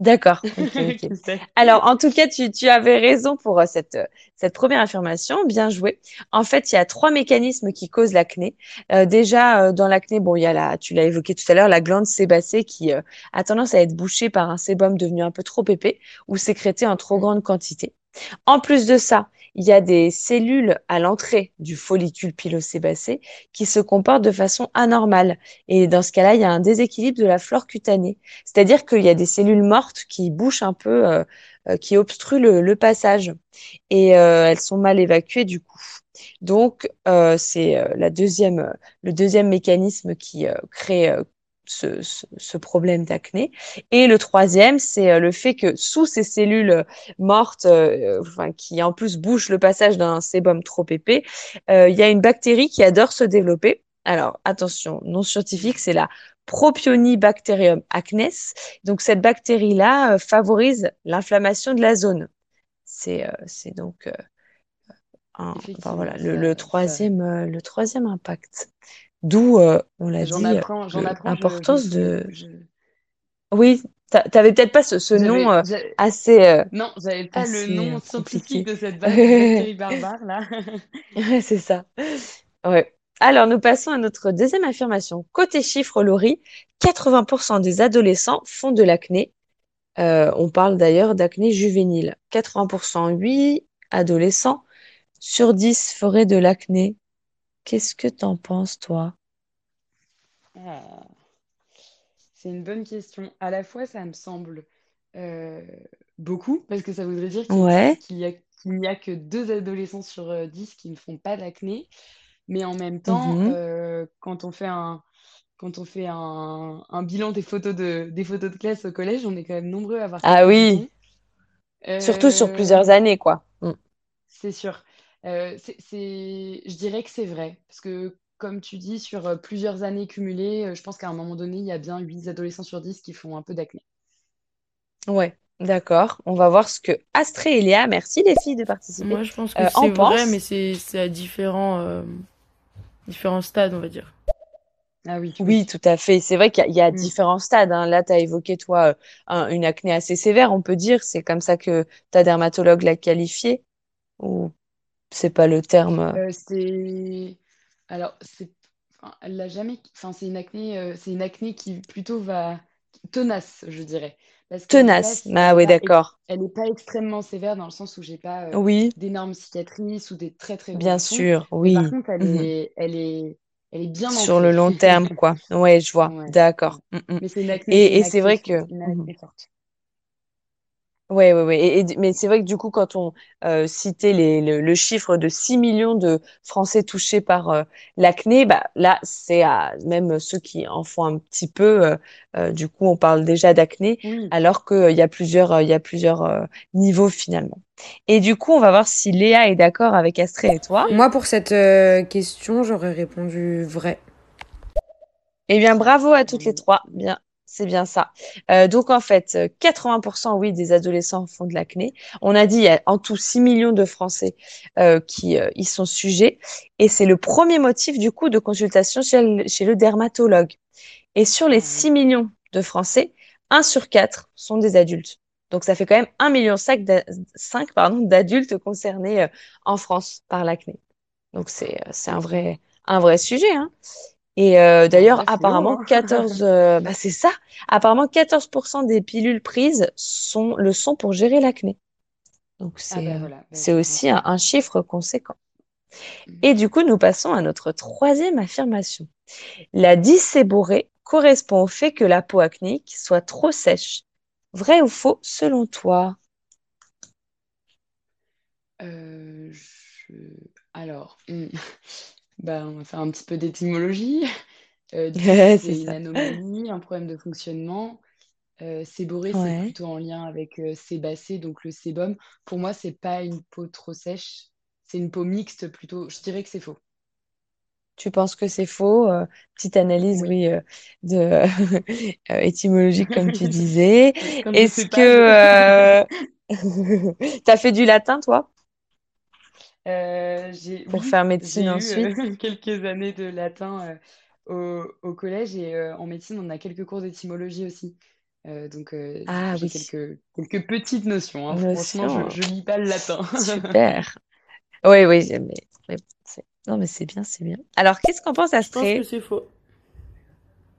D'accord? [LAUGHS] Alors, en tout cas, tu, tu avais raison pour euh, cette, euh, cette première affirmation. Bien joué. En fait, il y a trois mécanismes qui causent l'acné. Euh, déjà, dans l'acné, bon, il y a la, tu l'as évoqué tout à l'heure, la glande sébacée qui a tendance à être bouchée par un sébum devenu un peu trop épais ou sécrété en trop grande quantité. En plus de ça, il y a des cellules à l'entrée du follicule pilosébacé qui se comportent de façon anormale. Et dans ce cas-là, il y a un déséquilibre de la flore cutanée. C'est-à-dire qu'il y a des cellules mortes qui bouchent un peu, euh, euh, qui obstruent le, passage. Et euh, elles sont mal évacuées du coup. Donc, c'est la deuxième, le deuxième mécanisme qui crée ce, ce- ce problème d'acné. Et le troisième, c'est euh, le fait que sous ces cellules euh, mortes, euh, enfin, qui en plus bouchent le passage d'un sébum trop épais, euh, il y a une bactérie qui adore se développer. Alors, attention, non scientifique, c'est la Propionibacterium acnes. Donc, cette bactérie-là euh, favorise l'inflammation de la zone. C'est donc un- enfin, voilà, le, troisième, le troisième impact. D'où, euh, on l'a dit, l'importance de... je... Oui, t'a- t'avais peut-être pas ce, ce nom euh, assez, euh, non, j'avais pas le nom euh, scientifique de cette [LAUGHS] barbare là. Ouais, C'est ça. Ouais. Alors, nous passons à notre deuxième affirmation. Côté chiffres, Laurie, 80% des adolescents font de l'acné. Euh, on parle d'ailleurs d'acné juvénile. 80%, oui, adolescents sur 10 feraient de l'acné. Qu'est-ce que t'en penses, toi? Ah, c'est une bonne question. À la fois, ça me semble euh, beaucoup, parce que ça voudrait dire qu'il Ouais. a, n'y a que deux adolescents sur euh, 10 qui ne font pas d'acné. Mais en même temps, Mhm. euh, quand on fait un, quand on fait un, un bilan des photos de, des photos de classe au collège, on est quand même nombreux à avoir Ah oui, surtout sur plusieurs années, quoi. Mm. C'est sûr. Euh, c'est, c'est- Je dirais que c'est vrai. Parce que, comme tu dis, sur euh, plusieurs années cumulées, euh, je pense qu'à un moment donné, il y a bien 8 adolescents sur 10 qui font un peu d'acné. Ouais, d'accord. On va voir ce que Astrée et Léa, merci les filles de participer, Moi, je pense que euh, c'est vrai, mais c'est c'est à différents, euh, différents stades, on va dire. Ah oui, Oui, oui. tout à fait. C'est vrai qu'il y a, il y a Mm. différents stades, hein. Là, tu as évoqué, toi, un- une acné assez sévère, on peut dire. C'est comme ça que ta dermatologue l'a qualifiée, ou c'est pas le terme euh, Euh, c'est alors c'est enfin, elle l'a jamais enfin c'est une acné euh, c'est une acné qui plutôt va tenace je dirais parce tenace. Ah oui, d'accord. elle est pas extrêmement sévère dans le sens où j'ai pas euh, Oui, d'énormes cicatrices ou des très très bien sûr, mais par oui. contre elle Mhm. est elle est elle est bien Sur le long terme, quoi. Ouais, je vois. [LAUGHS] ouais D'accord. Mm, mm. mais c'est une acné Et, et c'est vrai que... une Mhm. acné forte Et, et du- mais c'est vrai que du coup, quand on euh, citait les, le, le chiffre de 6 millions de Français touchés par euh, l'acné, bah, là, c'est à même ceux qui en font un petit peu, euh, du coup, on parle déjà d'acné, oui alors qu'il y a plusieurs, il y a plusieurs niveaux finalement. Et du coup, on va voir si Léa est d'accord avec Astrée et toi. Moi, pour cette question, j'aurais répondu vrai. Eh bien, bravo à toutes les trois. Bien, c'est bien ça. Euh, donc, en fait, euh, 80%, oui, des adolescents font de l'acné. On a dit, il y a en tout 6 millions de Français euh, qui euh, y sont sujets. Et c'est le premier motif, du coup, de consultation chez le, chez le dermatologue. Et sur les ah 6 oui millions de Français, un sur 4 sont des adultes. Donc, ça fait quand même 1,5 million d'a- cinq, pardon, d'adultes concernés euh, en France par l'acné. Donc, c'est euh, c'est un vrai, un vrai sujet, hein. Et euh, d'ailleurs, apparemment, hein 14, [LAUGHS] euh, bah c'est ça, apparemment 14% des pilules prises sont, le sont pour gérer l'acné. Donc ah c'est bah voilà bah, aussi un, chiffre conséquent. Mm. Et du coup, nous passons à notre troisième affirmation. La dyséborrhée correspond au fait que la peau acnéique soit trop sèche. Vrai ou faux selon toi? Euh, je- Alors, hmm, [LAUGHS] bah, on va faire un petit peu d'étymologie. [LAUGHS] Euh, C'est une anomalie, un problème de fonctionnement. Euh, séborrhée, c'est plutôt en lien avec euh, sébacé, donc le sébum. Pour moi, c'est pas une peau trop sèche, c'est une peau mixte plutôt. Je dirais que c'est faux. Tu penses que c'est faux? Euh, petite analyse, Oui. oui, euh, de [LAUGHS] étymologique, comme tu [LAUGHS] disais. Est-ce que euh... t'as fait du latin, toi, Euh, j'ai, pour oui, faire médecine j'ai eu ensuite? euh, [LAUGHS] quelques années de latin euh, au, au collège et euh, en médecine, on a quelques cours d'étymologie aussi. Euh, donc, euh, Ah j'ai oui, quelques, quelques petites notions. hein. Franchement, je, je lis pas le latin. [LAUGHS] [LAUGHS] Super. Oui, oui, mais, mais c'est- non, mais c'est bien, c'est bien. Alors, qu'est-ce qu'en pense Je pense que c'est faux.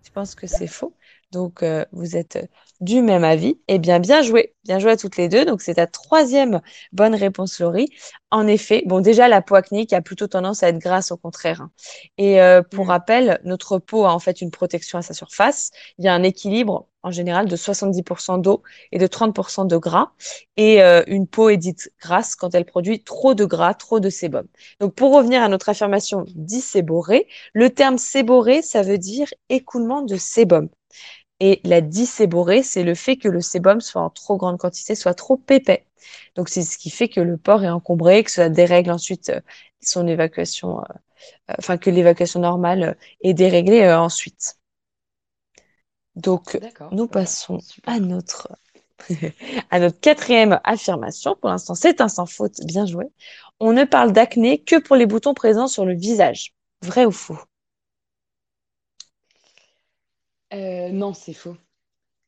Je pense que c'est faux? Donc, euh, vous êtes du même avis. Eh bien, bien joué. Bien joué à toutes les deux. Donc, c'est ta troisième bonne réponse, Laurie. En effet, bon, déjà, la peau acnéique a plutôt tendance à être grasse, au contraire. hein. Et euh, pour Hmm, rappel, notre peau a en fait une protection à sa surface. Il y a un équilibre, en général, de 70% d'eau et de 30% de gras. Et euh, une peau est dite grasse quand elle produit trop de gras, trop de sébum. Donc, pour revenir à notre affirmation disséborée, le terme séborrhée, ça veut dire écoulement de sébum. Et la dyséborrhée, c'est le fait que le sébum soit en trop grande quantité, soit trop épais. Donc, c'est ce qui fait que le porc est encombré, que ça dérègle ensuite euh, son évacuation, euh, euh, enfin, que l'évacuation normale est déréglée euh, ensuite. Donc, nous passons à notre, [LAUGHS] à notre quatrième affirmation. Pour l'instant, c'est un sans faute, bien joué. On ne parle d'acné que pour les boutons présents sur le visage. Vrai ou faux? Euh, non, c'est faux.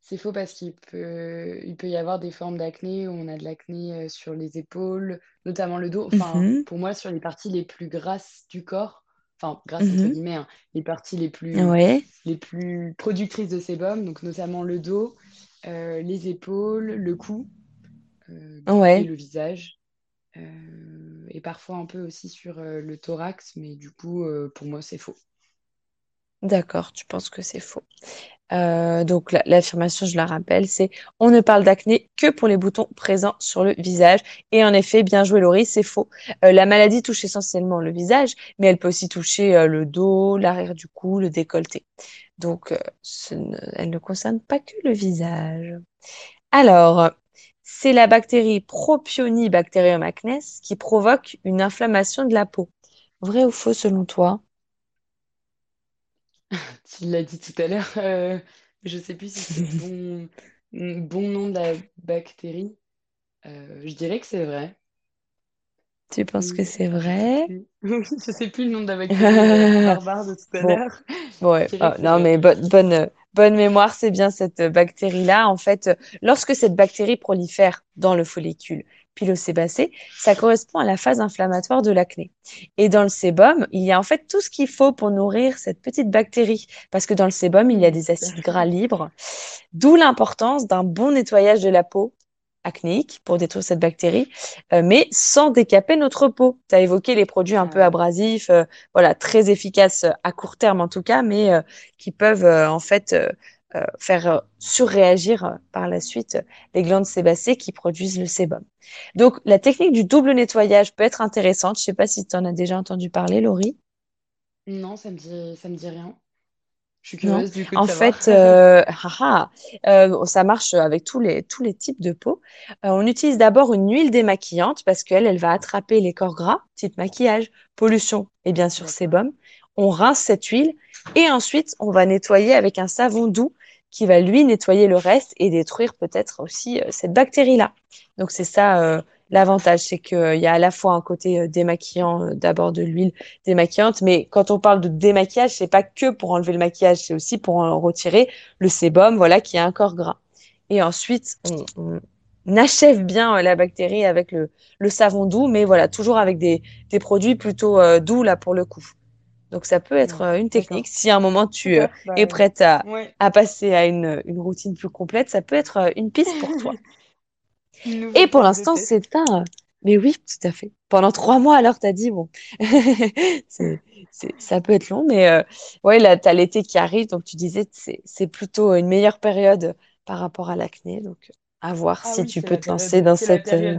C'est faux parce qu'il peut, il peut y avoir des formes d'acné où on a de l'acné euh, sur les épaules, notamment le dos. Enfin, Mhm, pour moi, sur les parties les plus grasses du corps, enfin, grasses entre mhm. guillemets, hein, les parties les plus, Ouais, les plus productrices de sébum, donc notamment le dos, euh, les épaules, le cou euh, et le visage. et parfois un peu aussi sur le thorax, mais du coup, pour moi, c'est faux. D'accord, tu penses que c'est faux. Euh, donc la- l'affirmation, je la rappelle, c'est on ne parle d'acné que pour les boutons présents sur le visage. Et en effet, bien joué Laurie, c'est faux. Euh, la maladie touche essentiellement le visage, mais elle peut aussi toucher euh, le dos, l'arrière du cou, le décolleté. Donc elle ne concerne pas que le visage. Alors, c'est la bactérie Propionibacterium acnes qui provoque une inflammation de la peau. Vrai ou faux selon toi? [LAUGHS] Tu l'as dit tout à l'heure, euh, je sais plus si c'est le [LAUGHS] bon, bon nom de la bactérie. Euh, je dirais que c'est vrai. Tu penses que Oui, c'est vrai? [LAUGHS] Je sais plus le nom de la bactérie barbare de tout à Bon, l'heure. ouais. Je dirais Ah, que c'est non, vrai. mais bonne, bonne, euh, bonne mémoire, c'est bien cette euh, bactérie-là. En fait, euh, lorsque cette bactérie prolifère dans le follicule pilosébacé, ça correspond à la phase inflammatoire de l'acné. Et dans le sébum, il y a en fait tout ce qu'il faut pour nourrir cette petite bactérie. Parce que dans le sébum, il y a des acides gras libres, d'où l'importance d'un bon nettoyage de la peau acnéique pour détruire cette bactérie, euh, mais sans décaper notre peau. Tu as évoqué les produits un Ah peu abrasifs, euh, voilà, très efficaces à court terme en tout cas, mais euh, qui peuvent en fait euh, faire euh, surréagir euh, par la suite les glandes sébacées qui produisent le sébum. Donc la technique du double nettoyage peut être intéressante. Je sais pas si tu en as déjà entendu parler, Laurie. Non, ça me dit, ça me dit rien. Je suis Non, curieuse du coup en fait, euh, haha, [LAUGHS] euh, ça marche avec tous les, tous les types de peau. Euh, on utilise d'abord une huile démaquillante parce qu'elle, elle va attraper les corps gras, type maquillage, pollution et bien sûr sébum. On rince cette huile et ensuite on va nettoyer avec un savon doux qui va lui nettoyer le reste et détruire peut-être aussi euh, cette bactérie-là. Donc c'est ça euh, l'avantage, c'est qu'il y a à la fois un côté euh, démaquillant, euh, d'abord de l'huile démaquillante, mais quand on parle de démaquillage, c'est pas que pour enlever le maquillage, c'est aussi pour en retirer le sébum, voilà, qui a un corps gras. Et ensuite, on, on achève bien euh, la bactérie avec le, le savon doux, mais voilà, toujours avec des, des produits plutôt euh, doux là pour le coup. Donc ça peut être Ouais, euh, une technique. Si à un moment tu euh. Bah, es prête à, ouais, à passer à une, une routine plus complète, ça peut être euh, une piste pour toi. [LAUGHS] Et pour l'instant, c'est un. Mais oui, tout à fait. Pendant trois mois, alors, t'as dit, bon, [LAUGHS] c'est, ça peut être long, mais euh, ouais, là, t'as l'été qui arrive, donc tu disais que c'est, c'est plutôt une meilleure période par rapport à l'acné. Donc, à voir Ah si oui, tu peux la te lancer dans la cette. euh.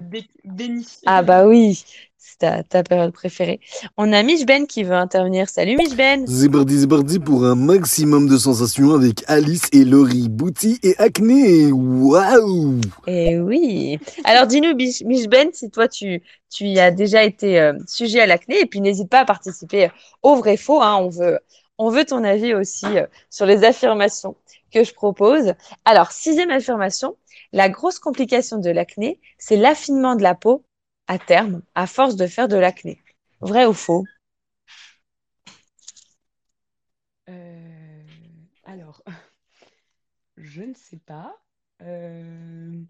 Ah, bah oui, c'est ta, ta période préférée. On a Mich Ben qui veut intervenir. Salut, Mich Ben. C'est parti pour un maximum de sensations avec Alice et Laurie, Bouti et Acné. Waouh Eh oui. Alors, dis-nous, Mich Ben, si toi, tu, tu y as déjà été euh, sujet à l'acné, et puis n'hésite pas à participer au vrai-faux. Hein, on veut, on veut ton avis aussi euh, sur les affirmations que je propose. Alors, sixième affirmation, la grosse complication de l'acné, c'est l'affinement de la peau à terme, à force de faire de l'acné. Vrai ou faux? Euh, alors, [LAUGHS] je ne sais pas. Euh,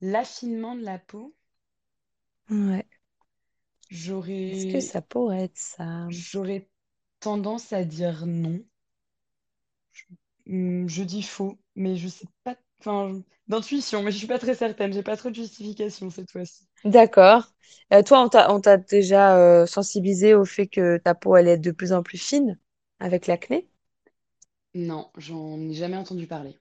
l'affinement de la peau, Ouais. Est-ce que j'aurais, ça pourrait être ça? j'aurais tendance à dire non. Je, je dis faux, mais je sais pas. Enfin, d'intuition, mais je suis pas très certaine. J'ai pas trop de justification cette fois-ci. D'accord. Euh, toi, on t'a, déjà euh, sensibilisé au fait que ta peau allait être de plus en plus fine avec l'acné? Non, j'en ai jamais entendu parler.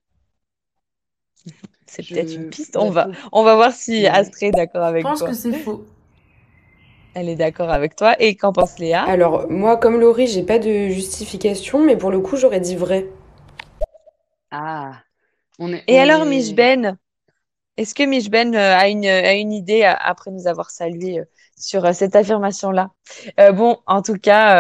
[LAUGHS] C'est peut-être une Je, piste. On va, on va voir si. Astrid est d'accord Je avec pense toi. que c'est faux. [LAUGHS] Elle est d'accord avec toi. Et qu'en pense Léa? Alors, moi, comme Laurie, j'ai pas de justification, mais pour le coup, j'aurais dit vrai. Ah, on est, Et on alors, Mich est. Ben, est-ce que Mich Ben euh, a une, a une idée après nous avoir salué euh, sur euh, cette affirmation-là? Euh, bon, en tout cas,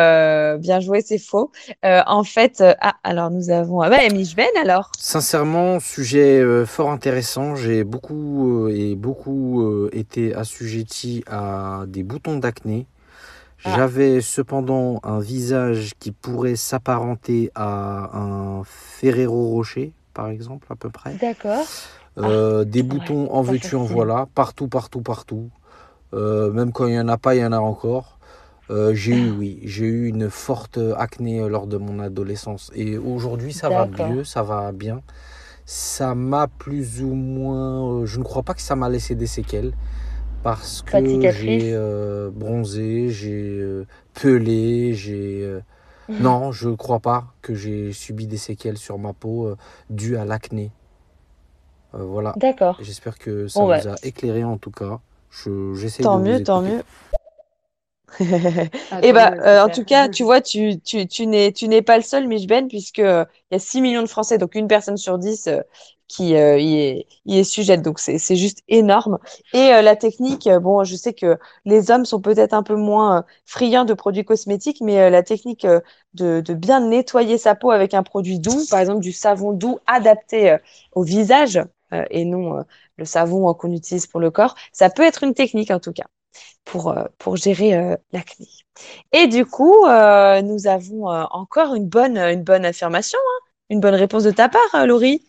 euh, bien joué, c'est faux. Euh, en fait, euh, ah, alors nous avons. Ah, bah, Mich Ben alors? Sincèrement, sujet euh, fort intéressant. J'ai beaucoup euh, et beaucoup euh, été assujetti à des boutons d'acné. Ah. J'avais cependant un visage qui pourrait s'apparenter à un Ferrero Rocher, par exemple, à peu près. D'accord. Euh, des Ouais, boutons en veux-tu, en voilà, partout, partout, partout. Euh, même quand il n'y en a pas, il y en a encore. Euh, j'ai eu, oui, j'ai eu une forte acné lors de mon adolescence. Et aujourd'hui, ça va mieux, ça va bien. Ça m'a plus ou moins. je ne crois pas que ça m'a laissé des séquelles. Parce que j'ai bronzé, j'ai pelé, j'ai. Non, je ne crois pas que j'ai subi des séquelles sur ma peau euh, dues à l'acné. Euh, voilà. D'accord. J'espère que ça Bon, bah, vous a éclairé en tout cas. Je, j'essaie tant de vous mieux, tant écouter. mieux. [LAUGHS] Ah, Eh ben, mieux, euh, en tout cas, tu vois, tu, tu, tu n'es, tu n'es pas le seul, Mich Ben, puisque il y a 6 millions de Français, donc une personne sur 10 euh, qui euh, y est, sujette. Donc, c'est, juste énorme. Et euh, la technique, euh, bon, je sais que les hommes sont peut-être un peu moins friands de produits cosmétiques, mais la technique de, bien nettoyer sa peau avec un produit doux, par exemple du savon doux adapté au visage et non le savon qu'on utilise pour le corps, ça peut être une technique en tout cas. pour, pour gérer euh, l'acné. Et du coup, nous avons encore une bonne, une bonne affirmation, hein, une bonne réponse de ta part, Laurie.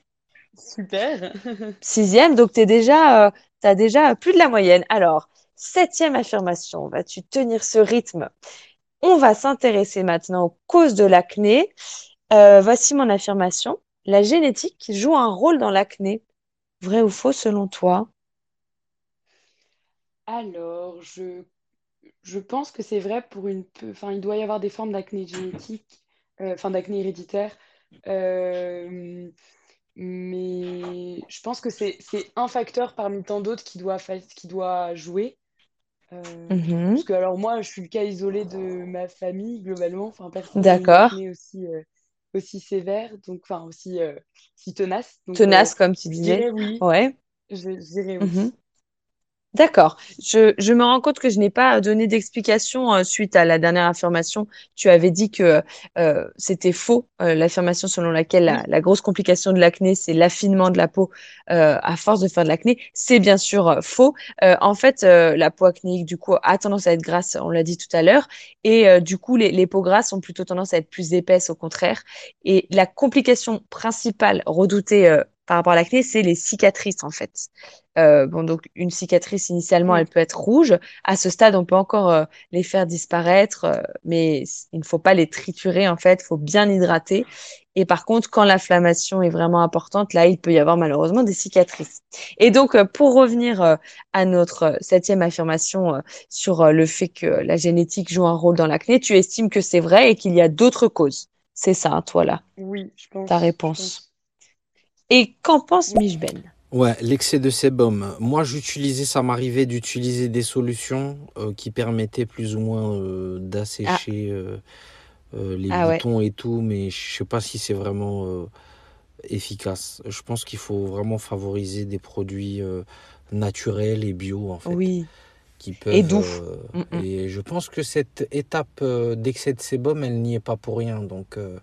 Super. [LAUGHS] Sixième, donc tu déjà, as déjà plus de la moyenne. Alors, septième affirmation, vas-tu tenir ce rythme? On va s'intéresser maintenant aux causes de l'acné. Euh, voici mon affirmation. La génétique joue un rôle dans l'acné. Vrai ou faux selon toi? Alors, je, je pense que c'est vrai pour une... peu- Enfin, il doit y avoir des formes d'acné génétique, euh, enfin d'acné héréditaire. Mais je pense que c'est un facteur parmi tant d'autres qui doit, qui doit jouer. Euh, Mhm. parce que alors moi, je suis le cas isolé de ma famille, globalement. Enfin, personne aussi, euh, aussi sévère, donc enfin aussi, euh, aussi tenace. Donc euh, Tenace, comme tu je disais. dirais oui. Ouais. Je, je dirais oui. Mhm. D'accord. Je, je me rends compte que je n'ai pas donné d'explication euh, suite à la dernière affirmation. Tu avais dit que euh, c'était faux, euh, l'affirmation selon laquelle la, grosse complication de l'acné, c'est l'affinement de la peau à force de faire de l'acné. C'est bien sûr faux. En fait, la peau acnéique, du coup, a tendance à être grasse, on l'a dit tout à l'heure. Et du coup, les, les peaux grasses ont plutôt tendance à être plus épaisses, au contraire. Et la complication principale redoutée par rapport à l'acné, c'est les cicatrices, en fait. Euh, bon, donc une cicatrice initialement, elle peut être rouge. À ce stade, on peut encore euh, les faire disparaître, euh, mais il ne faut pas les triturer en fait. Il faut bien hydrater. Et par contre, quand l'inflammation est vraiment importante, là, il peut y avoir malheureusement des cicatrices. Et donc, euh, pour revenir à notre septième affirmation sur le fait que la génétique joue un rôle dans l'acné, tu estimes que c'est vrai et qu'il y a d'autres causes. C'est ça, hein, toi là, oui, je ta pense, je réponse. pense. Et qu'en pense Oui. Ouais, l'excès de sébum. Moi, j'utilisais, ça m'arrivait d'utiliser des solutions euh, qui permettaient plus ou moins euh, Ah, d'assécher euh, euh, les ah ouais. boutons et tout, mais je sais pas si c'est vraiment euh, efficace. Je pense qu'il faut vraiment favoriser des produits euh, naturels et bio, en fait, Oui. qui Et peuvent... doux. Mm, mm. et je pense que cette étape euh, d'excès de sébum, elle n'y est pas pour rien. Donc, euh,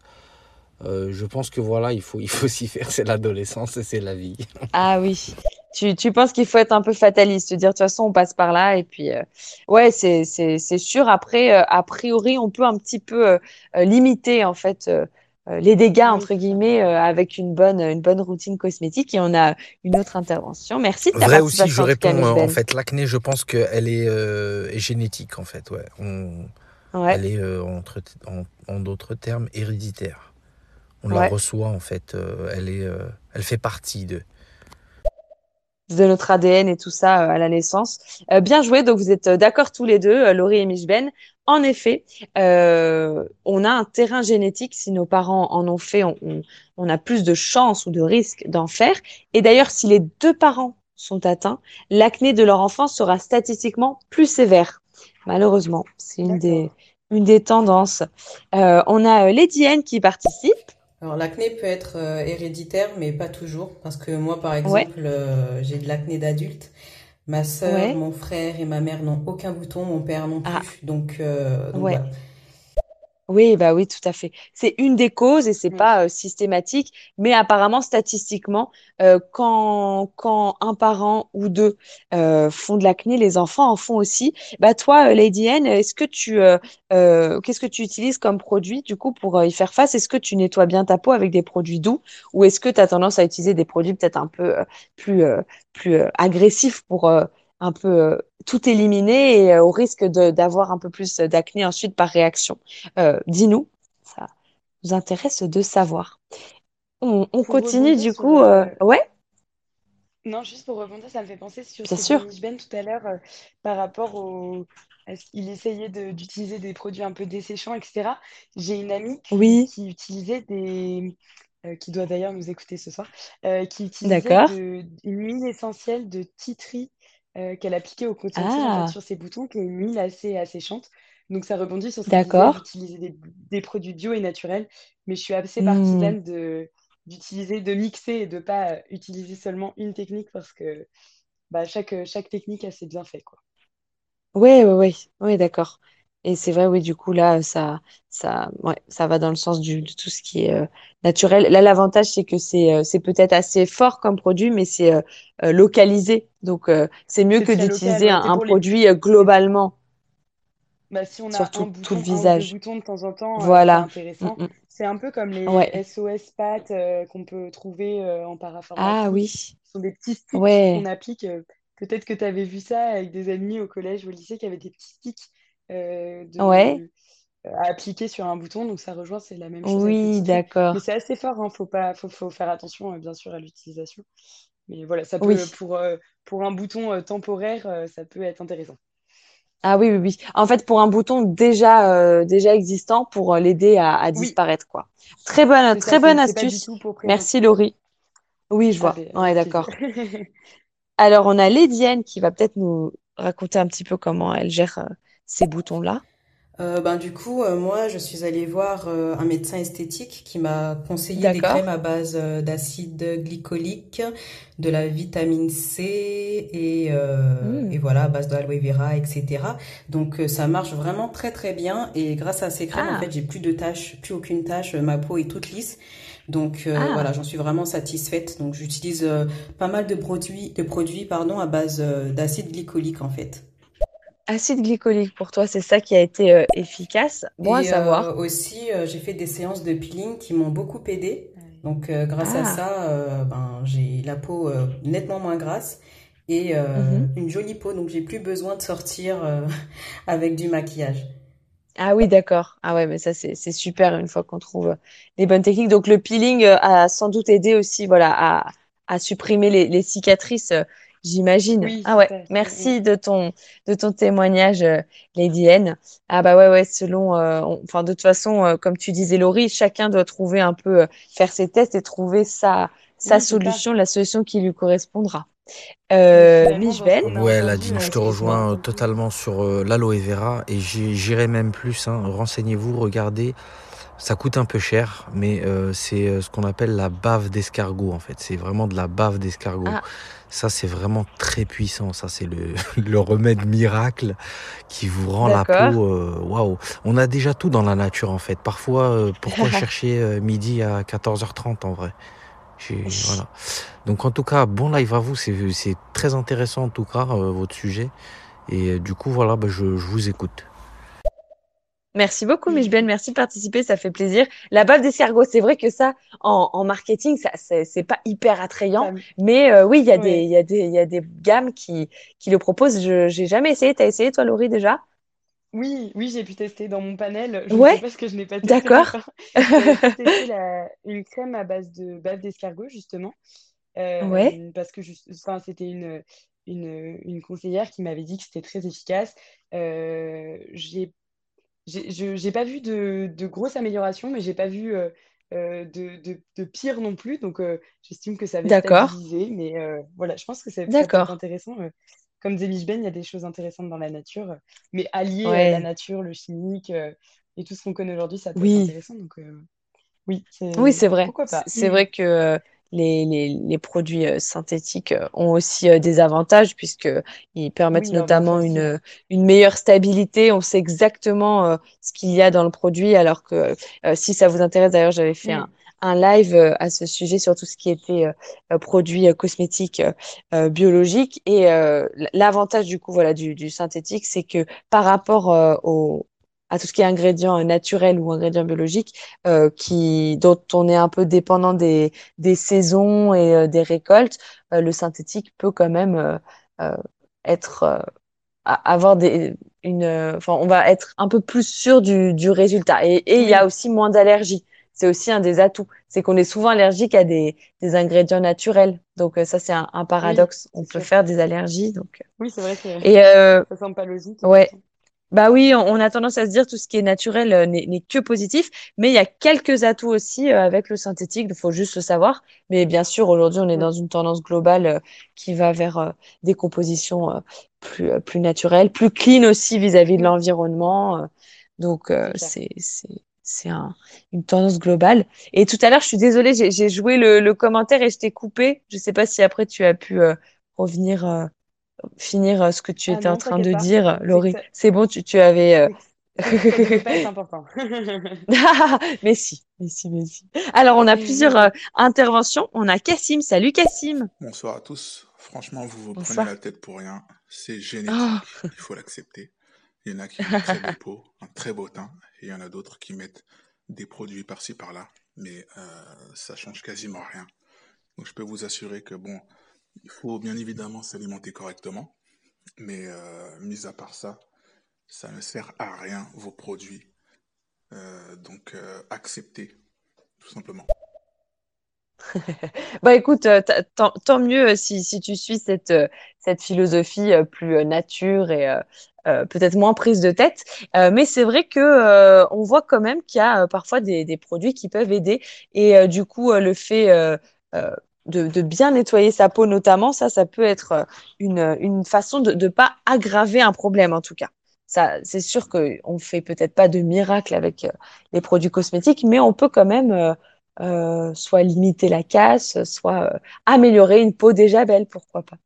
euh, je pense que voilà, il faut, il faut s'y faire. C'est l'adolescence et c'est la vie. [LAUGHS] Ah oui, tu, tu penses qu'il faut être un peu fataliste, te dire de toute façon on passe par là et puis euh, ouais c'est c'est c'est sûr. Après euh, a priori on peut un petit peu euh, limiter en fait euh, euh, les dégâts entre guillemets euh, avec une bonne une bonne routine cosmétique et on a une autre intervention. Merci de ta Vrai aussi, je réponds. euh, Miss en fait, l'acné, je pense qu'elle est, euh, est génétique, en fait. Ouais. On, Ouais, elle est, euh, entre, en, en d'autres termes, héréditaire. On la reçoit, en fait. euh, elle, est, euh, elle fait partie de. de notre ADN et tout ça euh, à la naissance. Euh, bien joué, donc vous êtes euh, d'accord tous les deux, Laurie et Michben. En effet, euh, on a un terrain génétique, si nos parents en ont fait, on, on, on a plus de chances ou de risques d'en faire. Et d'ailleurs, si les deux parents sont atteints, l'acné de leur enfant sera statistiquement plus sévère. Malheureusement, c'est une des, une des tendances. Euh, on a Lady Anne qui participe. Alors l'acné peut être euh, héréditaire, mais pas toujours, parce que moi, par Ouais, exemple, euh, j'ai de l'acné d'adulte. Ma sœur, ouais. mon frère et ma mère n'ont aucun bouton, mon père non Ah, plus. Donc, euh, donc ouais. voilà. Oui, bah oui, tout à fait. C'est une des causes et c'est Oui. pas euh, systématique, mais apparemment statistiquement, euh, quand quand un parent ou deux euh, font de l'acné, les enfants en font aussi. Bah toi, Lady Anne, est-ce que tu qu'est-ce que tu utilises comme produit du coup pour y faire face? Est-ce que tu nettoies bien ta peau avec des produits doux ou est-ce que tu as tendance à utiliser des produits peut-être un peu plus euh, plus agressifs pour euh, un peu euh, tout éliminer et euh, au risque de d'avoir un peu plus d'acné ensuite par réaction? Euh, dis-nous, ça nous intéresse de savoir. On, continue du coup. Ouais, Non, juste pour rebondir, ça me fait penser sur bien ce que Ben tout à l'heure euh, par rapport au... qu'il essayait de- d'utiliser des produits un peu desséchants, etc. J'ai une amie qui, Oui, qui utilisait des... euh, qui doit d'ailleurs nous écouter ce soir, euh, qui utilisait de, une huile essentielle de tree euh, qu'elle appliquait au en fait Ah, sur ses boutons, qui est une huile assez asséchante. Donc ça rebondit sur ce qu'il disait d'accord. d'utiliser des, des produits bio et naturels, mais je suis assez Hmm. partisane de d'utiliser, de mixer et de pas euh, utiliser seulement une technique parce que bah, chaque, chaque technique a ses bienfaits, quoi. Ouais, ouais, ouais, ouais, d'accord. Et c'est vrai, oui, du coup, là, ça, ça, ouais, ça va dans le sens du, de tout ce qui est euh, naturel. Là, l'avantage, c'est que c'est euh, c'est peut-être assez fort comme produit, mais c'est euh, localisé. Donc, euh, c'est mieux que local, d'utiliser un, un les produit globalement Bah, si on sur a un tout, tout bouton, le un visage. boutons de temps en temps, euh, c'est Voilà. intéressant. Mm, C'est un peu comme mm. les Ouais. SOS pâtes qu'on peut trouver en Ah parapharmacie. oui. Ce sont des petits sticks qu'on applique. peut-être que tu avais vu ça avec des amis au collège ou au lycée qui avaient des petits sticks euh, Ouais. de... à appliquer sur un bouton. Donc ça rejoint, c'est la même chose Oui, truc. Mais d'accord. c'est assez fort, hein. Faut pas, faut, faut faire attention, euh, bien sûr, à l'utilisation. Mais voilà, ça peut, Oui. pour, euh, pour un bouton euh, temporaire, euh, ça peut être intéressant. Ah oui, oui, oui. En fait, pour un bouton déjà, euh, déjà existant pour euh, l'aider à, à Oui, disparaître, quoi. Très bonne, c'est ça, très bonne astuce. Merci. Laurie. Oui, je Ah vois. ben, Ouais, d'accord. [LAUGHS] Alors, on a Lédienne qui va peut-être nous raconter un petit peu comment elle gère euh, ces boutons-là. Euh, ben, du coup, euh, moi, je suis allée voir euh, un médecin esthétique qui m'a conseillé des crèmes à base euh, d'acide glycolique, de la vitamine C et, euh, et Hmm. voilà, à base d'aloe vera, etc. Donc, euh, ça marche vraiment très très bien. Et grâce à ces crèmes, en Ah, fait, j'ai plus de taches, plus aucune tache. Ma peau est toute lisse. Donc, euh, ah, voilà, j'en suis vraiment satisfaite. Donc, j'utilise pas mal de produits, de produits, pardon, à base d'acide glycolique, en fait. Acide glycolique pour toi, c'est ça qui a été euh, efficace? Bon à euh, savoir. aussi, euh, j'ai fait des séances de peeling qui m'ont beaucoup aidé. Donc, grâce à Ah, ça, ben, j'ai la peau nettement moins grasse et euh, mhm. une jolie peau. Donc, j'ai plus besoin de sortir euh, [LAUGHS] avec du maquillage. Ah oui, d'accord. Ah ouais, mais ça, c'est, super une fois qu'on trouve les bonnes techniques. Donc, le peeling a sans doute aidé aussi, voilà, à, à supprimer les, les cicatrices, j'imagine. Oui, Ah ouais, merci de ton, de ton témoignage, euh, Lady N. Ah bah ouais, ouais, selon, euh, on- enfin, de toute façon, euh, comme tu disais, Laurie, chacun doit trouver un peu, euh, faire ses tests et trouver sa, sa Oui, solution, la solution qui lui correspondra. Euh, qu'on a Ouais, Ladine, je te rejoins totalement sur euh, l'aloe vera et j'irai même plus. hein. Renseignez-vous, regardez. Ça coûte un peu cher, mais euh, c'est euh, ce qu'on appelle la bave d'escargot en fait. C'est vraiment de la bave d'escargot. Ah, Ça, c'est vraiment très puissant. Ça, c'est le, [LAUGHS] le remède miracle qui vous rend la peau. euh, Waouh! On a déjà tout dans la nature en fait. Parfois, euh, pourquoi [LAUGHS] chercher euh, midi à 14h30 en vrai? Voilà. Donc en tout cas, bon live à vous, c'est c'est très intéressant en tout cas, euh, votre sujet. Et du coup, voilà, bah, je, je vous écoute. Merci beaucoup, Michel. Merci de participer, ça fait plaisir. La bave d'escargot, c'est vrai que ça, en, en marketing, ça, c'est pas hyper attrayant. Mais euh, oui, il y a des, Ouais. il y y a des gammes qui, qui le proposent. Je, j'ai jamais essayé. T'as essayé, toi, Laurie, déjà? Oui, oui, j'ai pu tester dans mon panel. Je ne sais Ouais, pas ce que je n'ai pas testé d'accord. [LAUGHS] pu [LAUGHS] tester la- une crème à base de bave d'escargot, justement. Ouais, Euh, parce que c'était une, une, une conseillère qui m'avait dit que c'était très efficace. Euh, j'ai j'ai je- j'ai pas vu de, de grosses améliorations, mais j'ai pas vu euh, euh, de, de, de pire non plus. Donc, euh, j'estime que ça avait d'accord, stabilisé. Mais euh, voilà, je pense que être d'accord. intéressant. Comme disait Ben, il y a des choses intéressantes dans la nature. Mais allier euh, la Ouais, nature, le chimique et tout ce qu'on connaît aujourd'hui, ça peut être oui. intéressant. Donc, oui, Oui, c'est c'est vrai. pourquoi C'est pas. c'est vrai que les, les, les produits euh, synthétiques euh, ont aussi euh, des avantages puisqu'ils permettent Oui, notamment une, une meilleure stabilité. On sait exactement ce qu'il y a dans le produit. Alors que si ça vous intéresse, d'ailleurs, j'avais fait un, un live euh, à ce sujet sur tout ce qui était euh, produits euh, cosmétiques biologiques. Et l'avantage du coup voilà, du, du synthétique, c'est que par rapport au, à tout ce qui est ingrédients naturels ou ingrédients biologiques, euh, qui, dont on est un peu dépendant des, des saisons et euh, des récoltes, euh, le synthétique peut quand même être, avoir des, une, enfin, on va être un peu plus sûr du, du résultat. Et, et il y a aussi moins d'allergies. C'est aussi un des atouts. C'est qu'on est souvent allergique à des, des ingrédients naturels. Donc ça, c'est un, un oui, paradoxe. On peut sûr. faire des allergies. Donc. Oui, c'est vrai que Et ça semble pas logique, ouais. Bah oui, on on a tendance à se dire tout ce qui est naturel euh, n'est n'est que positif, mais il y a quelques atouts aussi euh, avec le synthétique, il faut juste le savoir. Mais bien sûr, aujourd'hui, on est dans une tendance globale euh, qui va vers des compositions plus, plus naturelles, plus clean aussi vis-à-vis de l'environnement. donc, c'est c'est, un- une tendance globale. Et tout à l'heure, je suis désolée, j'ai joué le, le commentaire et je t'ai coupé. Je sais pas si après tu as pu euh, revenir. euh, finir euh, ce que tu Ah étais en train de pas. dire, Laurie. C'est bon, tu, tu avais, euh, c'est important. [LAUGHS] mais si, mais si, mais si. Alors, on a plusieurs euh, interventions. On a Cassim. Salut Cassim. Bonsoir à tous. Franchement, vous vous Bonsoir. prenez la tête pour rien. C'est génétique. Oh. Il faut l'accepter. Il y en a qui [LAUGHS] ont une très belle peau, un très beau teint, et il y en a d'autres qui mettent des produits par-ci par-là, mais euh, ça change quasiment rien. Donc je peux vous assurer que bon, il faut bien évidemment s'alimenter correctement, mais euh, mis à part ça, ça ne sert à rien vos produits. Euh, donc euh, acceptez, tout simplement. [LAUGHS] Bah écoute, tant, mieux si, tu suis cette, cette philosophie plus nature et peut-être moins prise de tête. Mais c'est vrai que euh, on voit quand même qu'il y a parfois des, produits qui peuvent aider. Et du coup, le fait de, de bien nettoyer sa peau notamment, ça, ça peut être euh, une, une façon de ne pas aggraver un problème en tout cas. Ça, c'est sûr qu'on ne fait peut-être pas de miracle avec euh, les produits cosmétiques, mais on peut quand même euh, soit limiter la casse, soit euh, améliorer une peau déjà belle, pourquoi pas.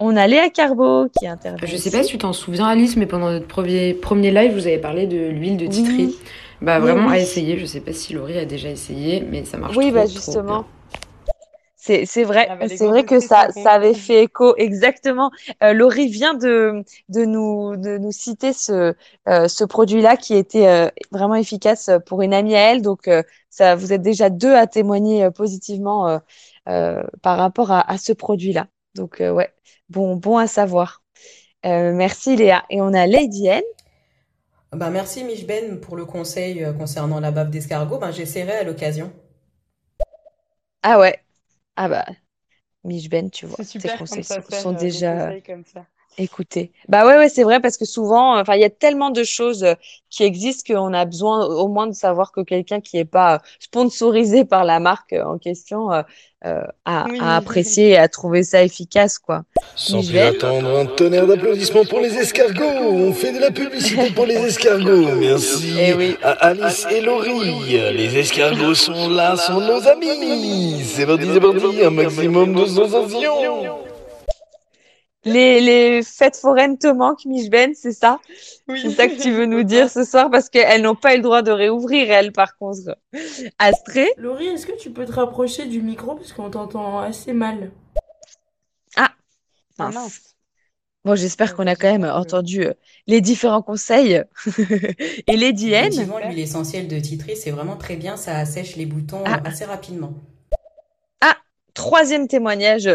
On a Léa Carbo qui intervient. Je sais pas si tu t'en souviens, Alice, mais pendant notre premier, premier live, vous avez parlé de l'huile de titri. Oui. Bah, Oui, vraiment oui. à essayer. Je sais pas si Laurie a déjà essayé, mais ça marche Oui, trop, bah trop justement. bien. C'est, c'est vrai, c'est vrai que ça, ça avait fait écho exactement. Euh, Laurie vient de, de nous, de nous citer ce, euh, ce produit-là qui était euh, vraiment efficace pour une amie à elle. Donc, euh, ça, vous êtes déjà deux à témoigner euh, positivement euh, euh, par rapport à, à ce produit-là. Donc, euh, ouais, bon, bon à savoir. Euh, merci Léa. Et on a Lady N. Bah, merci Mich Ben pour le conseil concernant la bave d'escargot. Ben, j'essaierai à l'occasion. Ah ouais. Ah bah, Mich Ben, tu vois, C'est tes super conseils ça sont, euh, des déjà conseils comme ça. Écoutés. Bah ouais, ouais, c'est vrai parce que souvent, enfin, il y a tellement de choses euh, qui existent qu'on a besoin au moins de savoir que quelqu'un qui est pas euh, sponsorisé [LAUGHS] par la marque euh, en question euh, euh, a, Oui. a apprécié et a trouvé ça efficace, quoi. Sans plus attendre, un tonnerre d'applaudissements pour les escargots. On fait de la publicité pour les escargots. Merci Eh oui. à Alice et Laurie. Les escargots sont là, sont nos amis. C'est parti, c'est parti, un maximum de sensations. Les, les fêtes foraines te manquent, Mich Ben, c'est ça? Oui. C'est ça que tu veux nous dire ce soir parce qu'elles n'ont pas eu le droit de réouvrir, elles, par contre. Astrée? Laurie, est-ce que tu peux te rapprocher du micro parce qu'on t'entend assez mal? Ah, Ah mince. mince. Bon, j'espère qu'on a quand même entendu euh, les différents conseils. [LAUGHS] Et Lady N, Effectivement, l'huile essentielle de titri, c'est vraiment très bien. Ça assèche les boutons Ah. assez rapidement. troisième témoignage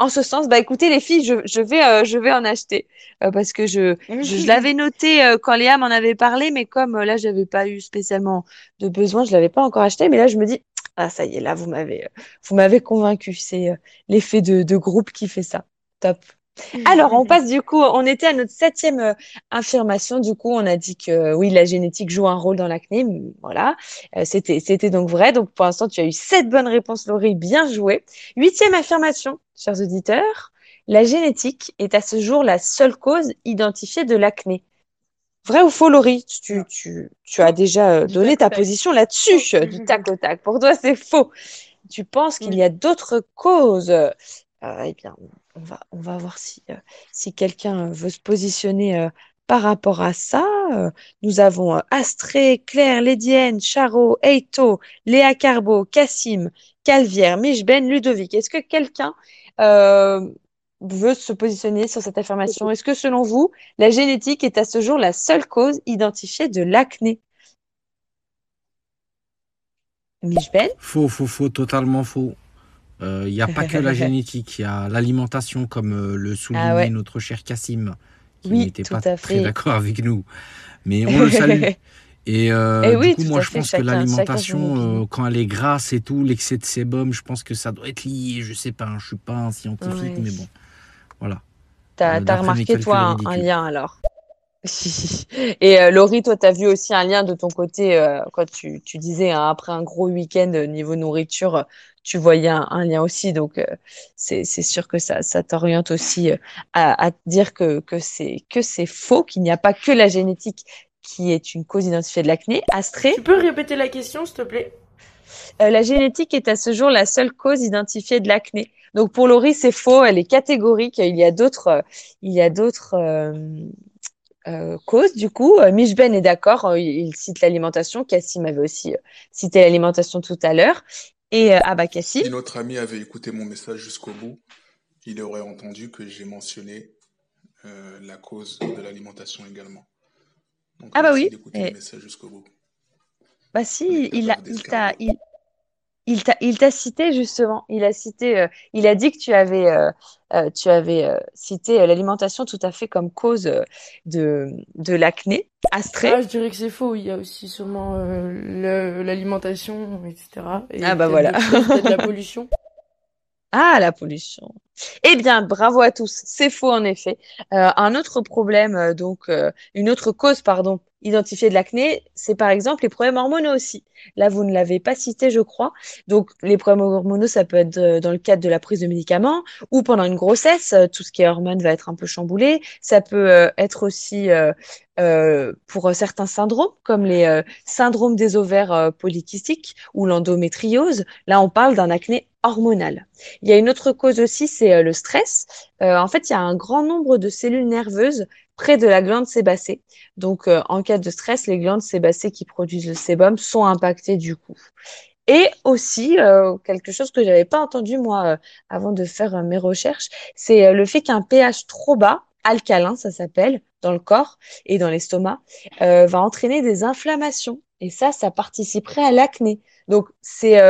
en ce sens. Bah écoutez les filles, je, je vais, euh, je vais en acheter euh, parce que je, je, je l'avais noté euh, quand Léa m'en avait parlé, mais comme là j'avais pas eu spécialement de besoin, je l'avais pas encore acheté. Mais là je me dis ah ça y est là vous m'avez, vous m'avez convaincu. C'est euh, l'effet de, de groupe qui fait ça. Top. [LAUGHS] Alors, on passe du coup, on était à notre septième euh, affirmation. Du coup, on a dit que oui, la génétique joue un rôle dans l'acné. Voilà, Euh, c'était, c'était donc vrai. Donc, pour l'instant, tu as eu sept bonnes réponses, Laurie. Bien joué. Huitième affirmation, chers auditeurs. La génétique est à ce jour la seule cause identifiée de l'acné. Vrai ou faux, Laurie? Tu, tu, tu as déjà euh, donné ta position là-dessus, [LAUGHS] du tac au tac. Pour toi, c'est faux. Tu penses qu'il y a d'autres causes? Euh, eh bien, on va, voir si, euh, quelqu'un euh, veut se positionner euh, par rapport à ça. Nous avons Astrée, Claire, Lédienne, Charo, Eito, Léa Carbo, Cassim, Calvière, Michben, Ludovic. Est-ce que quelqu'un veut se positionner sur cette affirmation? Est-ce que selon vous, la génétique est à ce jour la seule cause identifiée de l'acné? Michben? Faux, faux, faux, totalement faux. Il n'y a pas que la [LAUGHS] génétique, il y a l'alimentation, comme euh, le soulignait Ah ouais. notre cher Cassim, qui Oui, n'était pas très d'accord avec nous. Mais on [LAUGHS] le salue. Et, euh, Eh du oui, coup, moi, je fait, pense que chacun- l'alimentation, euh, quand elle est grasse et tout, l'excès de sébum, je pense que ça doit être lié. Je sais pas, hein, je suis pas un scientifique, mais bon, voilà. T'as, Euh, mes remarqué, toi, un, lien alors? [LAUGHS] Et euh, Laurie, toi, t'as vu aussi un lien de ton côté euh, quand tu, tu disais hein, après un gros week-end euh, niveau nourriture, euh, tu voyais un, un lien aussi. Donc, euh, c'est, sûr que ça, ça t'oriente aussi euh, à, dire que, que c'est, faux, qu'il n'y a pas que la génétique qui est une cause identifiée de l'acné. Astrée, Tu peux répéter la question, s'il te plaît? euh, la génétique est à ce jour la seule cause identifiée de l'acné. Donc pour Laurie, c'est faux, elle est catégorique. Il y a d'autres, euh, il y a d'autres, euh, euh, causes, du coup. Euh, Michben est d'accord, il, il cite l'alimentation. Cassim avait aussi cité l'alimentation tout à l'heure. Et euh, ah bah Cassim, Si notre ami avait écouté mon message jusqu'au bout, il aurait entendu que j'ai mentionné euh, la cause de l'alimentation également. Donc ah bah oui, et- le message jusqu'au bout. bah si, il a, il t'a, il, t'a, il t'a cité justement. Il a cité, euh, il a dit que tu avais, euh, euh, tu avais cité l'alimentation tout à fait comme cause de, de l'acné. Astrée. Ah, je dirais que c'est faux. Il y a aussi sûrement l'alimentation, etc. Et Ah bah voilà. choses, la pollution. [LAUGHS] Ah, la pollution. Eh bien, bravo à tous. C'est faux en effet. Euh, un autre problème, euh, donc euh, une autre cause, pardon, identifiée de l'acné, c'est par exemple les problèmes hormonaux aussi. Là, vous ne l'avez pas cité, je crois. Donc, les problèmes hormonaux, ça peut être dans le cadre de la prise de médicaments ou pendant une grossesse. tout ce qui est hormones va être un peu chamboulé. Ça peut être aussi pour certains syndromes, comme les syndromes des ovaires polykystiques ou l'endométriose. Là, on parle d'un acné hormonal. Il y a une autre cause aussi, c'est euh, le stress. Euh, en fait, il y a un grand nombre de cellules nerveuses près de la glande sébacée. Donc, euh, en cas de stress, les glandes sébacées qui produisent le sébum sont impactées du coup. Et aussi, euh, quelque chose que j'avais pas entendu moi euh, avant de faire euh, mes recherches, c'est le fait qu'un pH trop bas, alcalin ça s'appelle, dans le corps et dans l'estomac, va entraîner des inflammations. Et ça, ça participerait à l'acné. Donc, c'est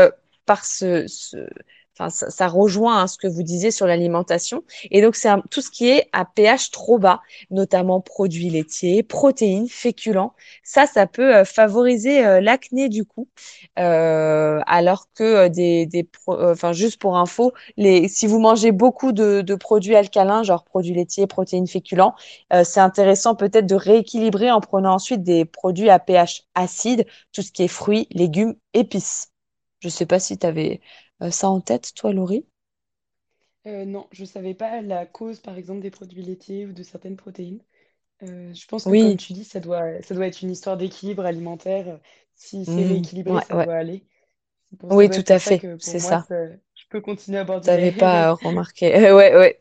ça, rejoint hein, ce que vous disiez sur l'alimentation. Et donc, c'est tout ce qui est à pH trop bas, notamment produits laitiers, protéines, féculents. Ça, ça peut euh, favoriser euh, l'acné du coup. Euh, alors que des, juste pour info, si vous mangez beaucoup de, de produits alcalins, genre produits laitiers, protéines, féculents, c'est intéressant peut-être de rééquilibrer en prenant ensuite des produits à pH acide, tout ce qui est fruits, légumes, épices. Je sais pas si tu avais ça en tête, toi, Laurie. Euh, non, je savais pas la cause, par exemple, des produits laitiers ou de certaines protéines. Euh, je pense que, comme Oui, tu dis, ça doit, ça doit être une histoire d'équilibre alimentaire. Si c'est Mmh, rééquilibré, ouais, ça ouais. doit aller. Pour- Oui, tout à fait, c'est ça. Peux continuer à du T'avais pas remarqué. Euh, [LAUGHS] ouais, ouais.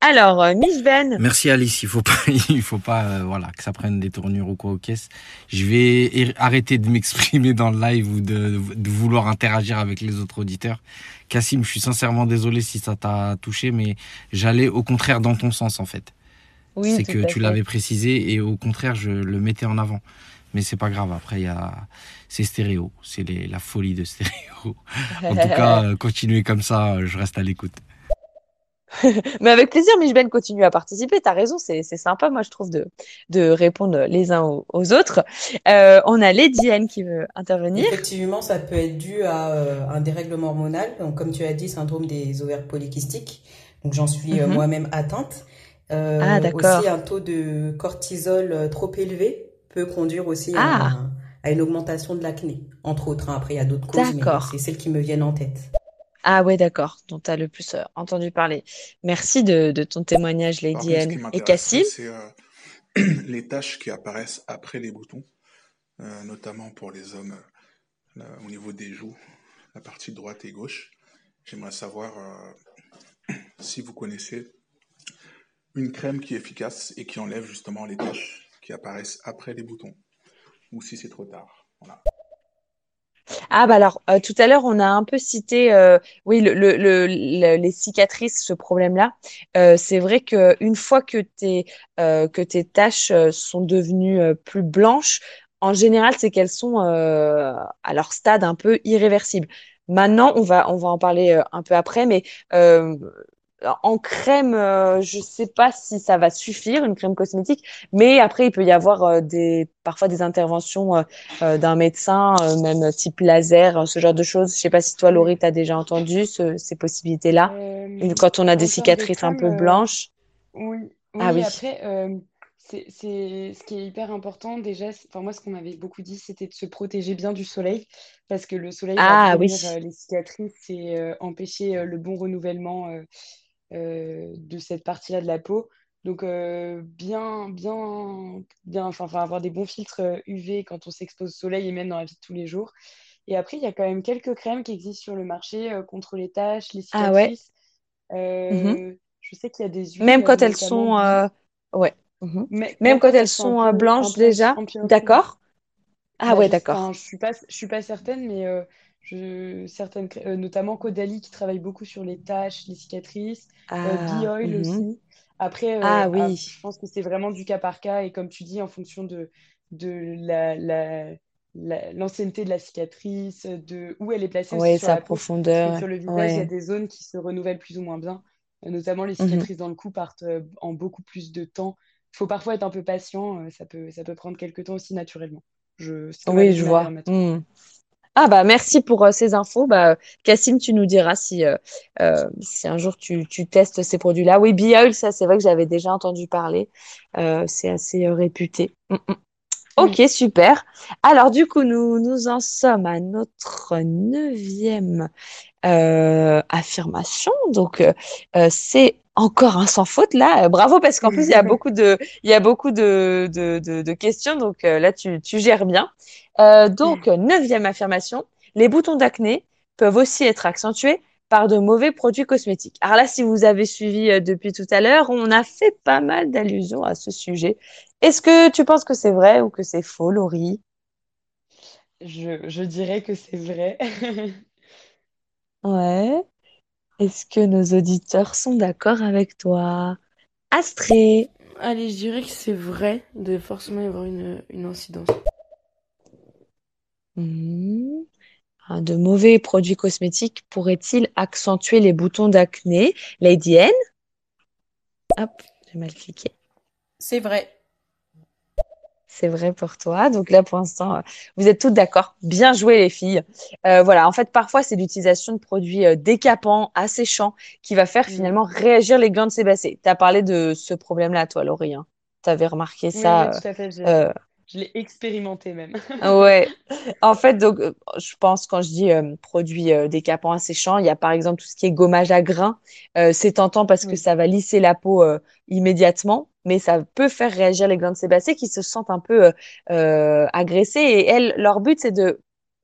Alors, euh, Miss Ben. Merci Alice, il faut pas, [LAUGHS] il faut pas, euh, voilà, que ça prenne des tournures ou quoi aux caisses. Je vais er- arrêter de m'exprimer dans le live ou de, de vouloir interagir avec les autres auditeurs. Cassim, je suis sincèrement désolé si ça t'a touché, mais j'allais au contraire dans ton sens en fait. Oui, C'est que tu l'avais précisé et au contraire je le mettais en avant. Mais c'est pas grave. Après il y a, c'est stéréo, c'est les- la folie de stéréo. [LAUGHS] En tout cas, euh, continuez comme ça, euh, je reste à l'écoute. [LAUGHS] Mais avec plaisir, Miss Ben continue à participer. T'as raison, c'est sympa, moi, je trouve, de, de répondre les uns aux, aux autres. Euh, on a Lady Anne qui veut intervenir. Effectivement, ça peut être dû à euh, un dérèglement hormonal. Donc, comme tu as dit, syndrome des ovaires polykystiques. Donc, j'en suis euh, Mhm. moi-même atteinte. Euh, Ah, d'accord. aussi, un taux de cortisol euh, trop élevé peut conduire aussi Ah. à, à une augmentation de l'acné, entre autres. hein. Après, il y a d'autres causes, mais D'accord. c'est celles qui me viennent en tête. Ah ouais, d'accord, dont tu as le plus euh, entendu parler. Merci de, de ton témoignage, Lady Anne. Et Cassim? c'est euh, [CLEARS THROAT] les taches qui apparaissent après les boutons, euh, notamment pour les hommes euh, là, au niveau des joues, la partie droite et gauche. J'aimerais savoir euh, [CLEARS THROAT] si vous connaissez une crème qui est efficace et qui enlève justement les taches apparaissent après les boutons, ou si c'est trop tard. Ah bah alors euh, tout à l'heure on a un peu cité euh, les cicatrices ce problème-là. Euh, c'est vrai que une fois que tes que taches sont devenues plus blanches en général c'est qu'elles sont à leur stade un peu irréversible maintenant on va on va en parler un peu après mais en crème euh, je sais pas si ça va suffire une crème cosmétique mais après il peut y avoir euh, des parfois des interventions euh, euh, d'un médecin, euh, même type laser, euh, ce genre de choses. Je sais pas si toi, Laurie, tu as déjà entendu ce- ces possibilités-là. Euh, Quand on a des de cicatrices un peu euh, blanches. Oui, Ah oui, oui. après, euh, c'est, c'est, ce qui est hyper important déjà, enfin, moi, ce qu'on m'avait beaucoup dit, c'était de se protéger bien du soleil, parce que le soleil va Ah oui. prévenir euh, les cicatrices et euh, empêcher euh, le bon renouvellement euh, euh, de cette partie-là de la peau. Donc, euh, bien, bien, bien, enfin, enfin, avoir des bons filtres euh, UV quand on s'expose au soleil et même dans la vie de tous les jours. Et après, il y a quand même quelques crèmes qui existent sur le marché euh, contre les taches, les Ah ouais. cicatrices. Mhm. Euh, je sais qu'il y a des Même huiles, quand elles sont... euh, Ouais. Mais Même quand elles sont euh, peu blanches déjà? D'accord. Ah ouais, d'accord. je je suis pas certaine, mais euh, je, certaines, euh, notamment Caudalie qui travaille beaucoup sur les taches, les cicatrices, euh, Ah, Oil mhm. aussi. Après, euh, Ah ah, oui. je pense que c'est vraiment du cas par cas et comme tu dis, en fonction de, de la, la, la- l'ancienneté de la cicatrice, de où elle est placée Ouais, sur sa la peau. Profondeur. sur le visage, il y a des zones qui se renouvellent plus ou moins bien. Notamment les Mhm. cicatrices dans le cou partent en beaucoup plus de temps. Il faut parfois être un peu patient, ça peut, ça peut prendre quelques temps aussi naturellement. Je, Oui, je vois. Ah bah merci pour euh, ces infos. Bah, Cassim, tu nous diras si, euh, euh, si un jour tu, tu testes ces produits-là. Oui, Bee Oil, ça c'est vrai que j'avais déjà entendu parler. C'est assez réputé. Mm, mm. Ok, super. Alors du coup, nous, nous en sommes à notre neuvième affirmation. Donc, euh, euh, c'est encore un sans faute là. Euh, bravo parce qu'en plus, il y a [LAUGHS] beaucoup de, il y a beaucoup de, de, de, de questions. Donc euh, là, tu, tu gères bien. Euh, donc, neuvième affirmation, les boutons d'acné peuvent aussi être accentués par de mauvais produits cosmétiques. Alors là, si vous avez suivi euh, depuis tout à l'heure, on a fait pas mal d'allusions à ce sujet. Est-ce que tu penses que c'est vrai ou que c'est faux, Laurie? Je, je dirais que c'est vrai. [LAUGHS] Ouais. Est-ce que nos auditeurs sont d'accord avec toi? Astrée. Allez, je dirais que c'est vrai de forcément y avoir une, une incidence. Hmm. Ah, De mauvais produits cosmétiques pourraient-ils accentuer les boutons d'acné? Lady N? Hop, j'ai mal cliqué. C'est vrai. C'est vrai pour toi. Donc là, pour l'instant, euh, vous êtes toutes d'accord. Bien joué, les filles. Euh, voilà, en fait, parfois, c'est l'utilisation de produits euh, décapants, asséchants, qui va faire Mm. finalement réagir les glandes sébacées. Tu as parlé de ce problème-là, toi, Laurie. Hein. Tu avais remarqué Oui, ça. oui, tout à fait. Je, euh, l'ai expérimenté même. Ouais, en fait, donc, euh, je pense quand je dis euh, produits euh, décapants asséchants, il y a par exemple tout ce qui est gommage à grains. Euh, c'est tentant parce que ça va lisser la peau euh, immédiatement, mais ça peut faire réagir les glandes sébacées qui se sentent un peu euh, euh, agressées. Et elles, leur but, c'est de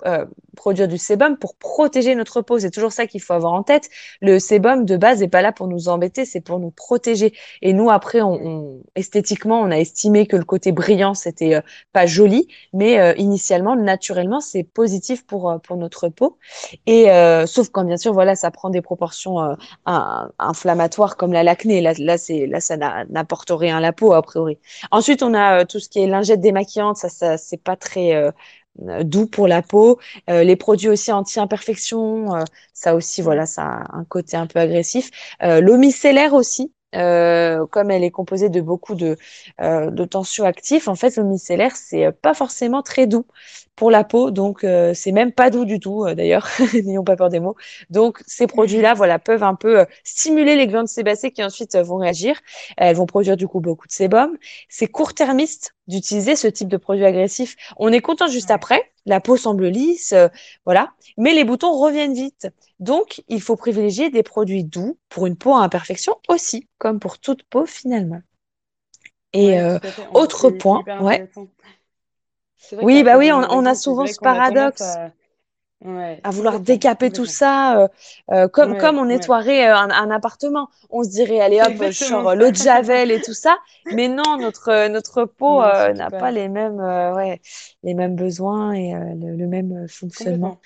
euh, produire du sébum pour protéger notre peau. C'est toujours ça qu'il faut avoir en tête. Le sébum, de base, n'est pas là pour nous embêter, c'est pour nous protéger. Et nous, après, on, on- esthétiquement, on a estimé que le côté brillant, c'était euh, pas joli, mais euh, initialement, naturellement, c'est positif pour, euh, pour notre peau. Et euh, sauf quand, bien sûr, voilà, ça prend des proportions in- inflammatoires comme la l'acné. Là, là, c'est, là, ça n'a- n'apporte rien à la peau, a priori. Ensuite, on a tout ce qui est lingette démaquillante. Ça, ça c'est pas très doux pour la peau. Euh, les produits aussi anti-imperfection, euh, ça aussi, voilà, ça a un côté un peu agressif. Euh, aussi. euh, comme elle est composée de beaucoup de, euh, de tensioactifs, en fait, l'eau c'est euh, pas forcément très doux pour la peau, donc euh, c'est même pas doux du tout, euh, d'ailleurs, [LAUGHS] n'ayons pas peur des mots. Donc, ces produits-là, voilà, peuvent un peu euh, stimuler les glandes sébacées qui ensuite euh, vont réagir. Elles vont produire du coup beaucoup de sébum. C'est court-termiste d'utiliser ce type de produit agressif. On est content juste après, la peau semble lisse, voilà, mais les boutons reviennent vite. Donc, il faut privilégier des produits doux pour une peau à imperfection aussi, comme pour toute peau finalement. Et Ouais, euh, autre point, ouais. Vrai Oui, bah oui, on, a souvent ce paradoxe à... Ouais, à vouloir décaper tout ça, euh, euh, comme, Ouais, comme on nettoierait euh, un, un appartement. On se dirait, allez hop, je sors l'eau de Javel et tout ça. Mais non, notre, notre peau euh, n'a pas les mêmes, ouais, les mêmes besoins et le, le même fonctionnement.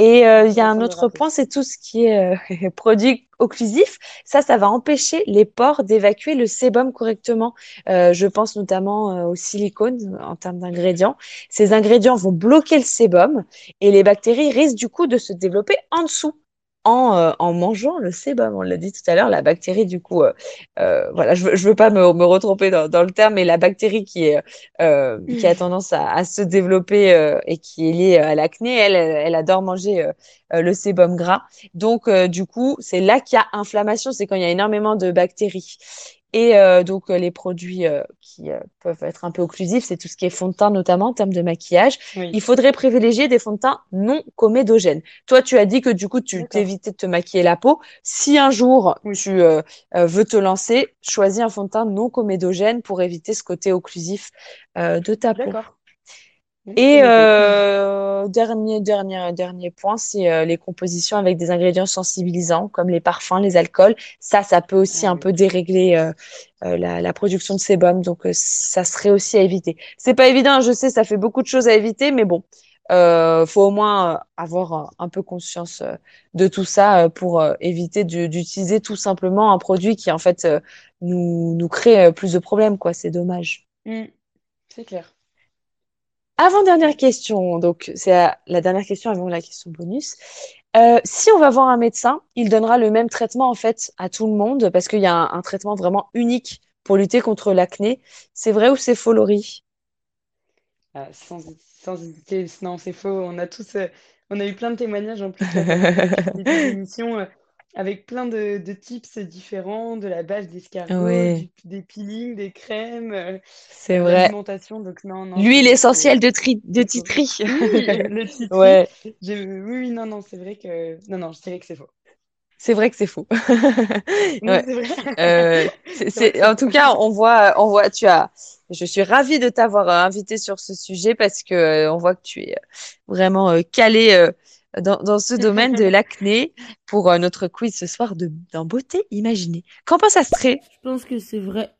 Et euh, il y a un autre point, c'est tout ce qui est euh, [LAUGHS] produit occlusif. Ça, ça va empêcher les pores d'évacuer le sébum correctement. Euh, je pense notamment au silicone en termes d'ingrédients. Ces ingrédients vont bloquer le sébum et les bactéries risquent du coup de se développer en dessous. En, euh, en mangeant le sébum, on l'a dit tout à l'heure, la bactérie du coup, euh, euh, voilà, je veux, je veux pas me, me retromper dans, dans le terme, mais la bactérie qui est euh, qui a tendance à, à se développer euh, et qui est liée à l'acné, elle, elle, adore manger le sébum gras. Donc, euh, du coup, c'est là qu'il y a inflammation, c'est quand il y a énormément de bactéries. Et euh, donc, euh, les produits euh, qui euh, peuvent être un peu occlusifs, c'est tout ce qui est fond de teint, notamment en termes de maquillage. Oui, Il faudrait privilégier des fonds de teint non comédogènes. Toi, tu as dit que du coup, tu t'évitais de te maquiller la peau. Si un jour Oui, tu euh, euh, veux te lancer, choisis un fond de teint non comédogène pour éviter ce côté occlusif euh, de ta peau. Et euh, dernier, dernier, dernier point, c'est euh, les compositions avec des ingrédients sensibilisants comme les parfums, les alcools. Ça, ça peut aussi un peu dérégler euh, euh, la, la production de sébum. Donc, euh, ça serait aussi à éviter. C'est pas évident, je sais, ça fait beaucoup de choses à éviter, mais bon, euh, faut au moins euh, avoir un, peu conscience euh, de tout ça euh, pour euh, éviter d'utiliser tout simplement un produit qui en fait euh, nous, nous crée euh, plus de problèmes, quoi. C'est dommage. Mm. C'est clair. Avant-dernière question, donc c'est la, dernière question avant la question bonus. Euh, si on va voir un médecin, il donnera le même traitement en fait à tout le monde parce qu'il y a un, un traitement vraiment unique pour lutter contre l'acné. C'est vrai ou c'est faux, Laurie? Ah, sans, sans hésiter, non, c'est faux. On a tous, euh, on a eu plein de témoignages en plus là, [LAUGHS] pendant avec plein de, de tips différents, de la base d'escargot, du- des peelings, des crèmes, euh, c'est vrai. l'alimentation. Donc non, non, L'huile essentielle de, tri de. Titri. Oui, le [LAUGHS] titri. Ouais, J'ai- Oui, non, non, c'est vrai que, non, non, je dirais que c'est faux. c'est vrai que c'est faux. [LAUGHS] Non, Ouais. c'est vrai. Euh, c'est, [LAUGHS] C'est vrai que c'est- en tout cas, on voit, on voit, tu as, je suis ravie de t'avoir euh, invité sur ce sujet parce que euh, on voit que tu es vraiment euh, calé dans, dans ce domaine de l'acné pour euh, notre quiz ce soir de, dans beauté imaginée. Qu'en pense Astrée? Je pense que c'est vrai.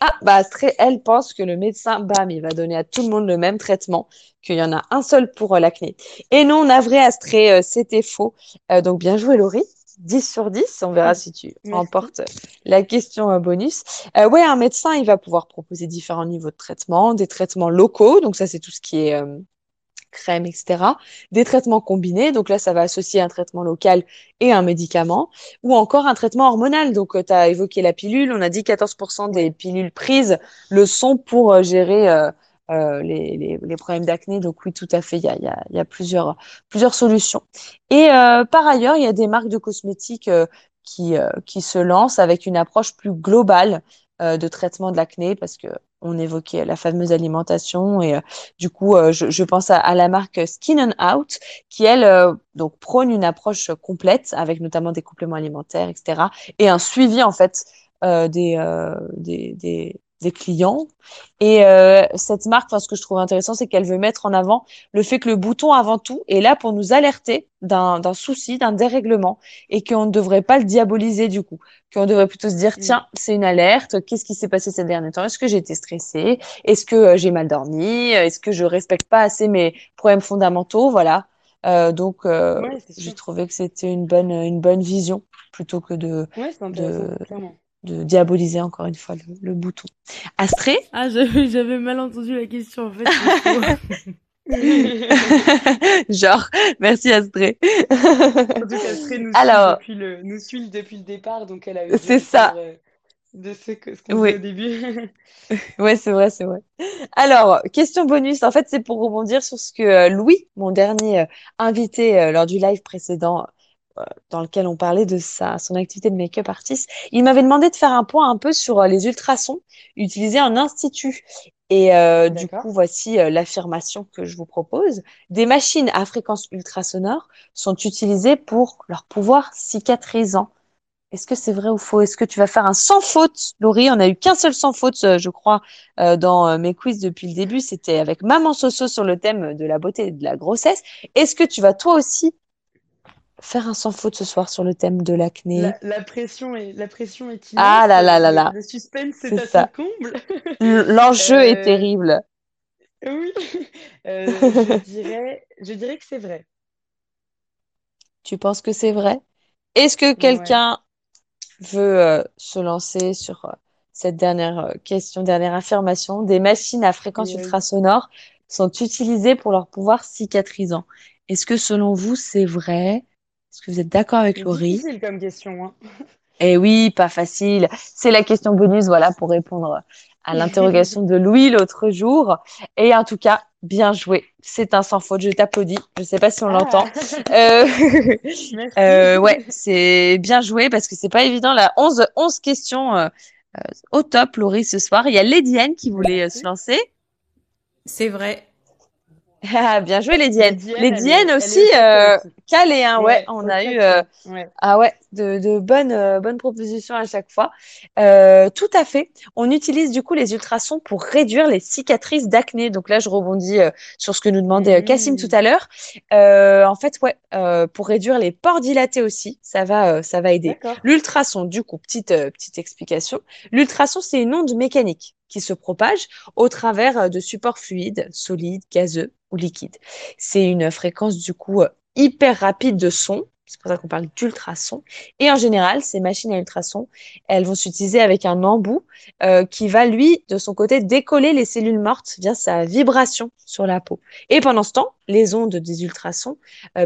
Ah, bah Astrée, elle pense que le médecin, bam, il va donner à tout le monde le même traitement, qu'il y en a un seul pour euh, l'acné. Et non, navré Astrée, euh, c'était faux. Donc bien joué Laurie. 10 sur 10, on verra si tu remportes la question bonus. Euh, ouais, un médecin, il va pouvoir proposer différents niveaux de traitement, des traitements locaux, donc ça c'est tout ce qui est euh, crème, etc. Des traitements combinés, donc là ça va associer un traitement local et un médicament, ou encore un traitement hormonal. Donc tu as évoqué la pilule, on a dit 14% des pilules prises le sont pour euh, gérer euh, euh, les, problèmes d'acné. Donc oui, tout à fait, il y a, y a, plusieurs, plusieurs solutions. Et euh, par ailleurs, il y a des marques de cosmétiques euh, qui, euh, qui se lancent avec une approche plus globale euh, de traitement de l'acné parce que on évoquait la fameuse alimentation et euh, du coup, euh, je, je pense à, à la marque Skin and Out qui, elle, euh, donc prône une approche complète avec notamment des compléments alimentaires, etc. et un suivi en fait euh, des, euh, des, des, des clients. Et euh, cette marque, enfin, ce que je trouve intéressant, c'est qu'elle veut mettre en avant le fait que le bouton avant tout est là pour nous alerter d'un souci, d'un dérèglement, et qu'on ne devrait pas le diaboliser du coup. Qu'on devrait plutôt se dire, Mm. tiens, c'est une alerte, qu'est-ce qui s'est passé ces derniers temps? Est-ce que j'ai été stressée? Est-ce que euh, j'ai mal dormi? Est-ce que je respecte pas assez mes problèmes fondamentaux? Voilà. Euh, donc, Ouais, j'ai trouvé que c'était une bonne, une bonne vision plutôt que de, Ouais. De diaboliser encore une fois le, le bouton. Astrée? Ah, j'avais j'avais mal entendu la question en fait. [LAUGHS] Genre, merci Astrée. Nous suit Alors, depuis le, nous suit depuis le départ, donc elle a osé c'est ça. euh, de ce que, ce qu'on dit Oui. au début. [LAUGHS] Ouais, c'est vrai, c'est vrai. Alors, question bonus. En fait, c'est pour rebondir sur ce que euh, Louis, mon dernier euh, invité lors du live précédent, euh, dans lequel on parlait de sa, son activité de make-up artiste, il m'avait demandé de faire un point un peu sur euh, les ultrasons utilisés en institut. Et euh, du coup, voici euh, l'affirmation que je vous propose. Des machines à fréquence ultrasonore sont utilisées pour leur pouvoir cicatrisant. Est-ce que c'est vrai ou faux? Est-ce que tu vas faire un sans faute, Laurie? On a eu qu'un seul sans faute, euh, je crois, euh, dans euh, mes quiz depuis le début. C'était avec Maman Soso sur le thème de la beauté et de la grossesse. Est-ce que tu vas toi aussi faire un sans faute ce soir sur le thème de l'acné? La, la pression est, la pression est Ah là là là là, le suspense est c'est à ça. son comble. [LAUGHS] L'enjeu est Euh, terrible. oui. [LAUGHS] Euh, je [LAUGHS] dirais, je dirais que c'est vrai. Tu penses que c'est vrai? Est-ce que Ouais. quelqu'un veut euh, se lancer sur cette dernière question, dernière affirmation? Des machines à fréquence euh, ultrasonore sont utilisées pour leur pouvoir cicatrisant. Est-ce que selon vous, c'est vrai? Est-ce que vous êtes d'accord avec c'est Laurie? difficile comme question, hein. [LAUGHS] Eh oui, pas facile. C'est la question bonus, voilà, pour répondre à l'interrogation de Louis l'autre jour. Et en tout cas, bien joué. C'est un sans faute. Je t'applaudis. Je sais pas si on l'entend. Ah, [LAUGHS] Euh, merci. euh, ouais, c'est bien joué parce que c'est pas évident. Là, 11, 11 questions euh, euh, au top, Laurie, ce soir. Il y a Lady Anne qui voulait euh, se lancer. C'est vrai. Ah, bien joué les Diènes. Diène, Les Diènes aussi, euh, calées, hein, ouais. Ouais, On a eu, euh, Ouais. ah ouais, de, de bonnes, euh, bonnes propositions à chaque fois. Euh, tout à fait. On utilise du coup les ultrasons pour réduire les cicatrices d'acné. Donc là, je rebondis euh, sur ce que nous demandait Cassim tout Mmh. à l'heure. Euh, en fait, ouais, euh, pour réduire les pores dilatés aussi, ça va, ça va aider. L'ultrason, du coup, petite, petite explication. L'ultrason, c'est une onde mécanique qui se propage au travers euh, de supports fluides, solides, gazeux ou liquides. C'est une fréquence, du coup, euh, hyper rapide de son. C'est pour ça qu'on parle d'ultrasons. Et en général, ces machines à ultrasons, elles vont s'utiliser avec un embout euh, qui va, lui, de son côté, décoller les cellules mortes via sa vibration sur la peau. Et pendant ce temps, les ondes des ultrasons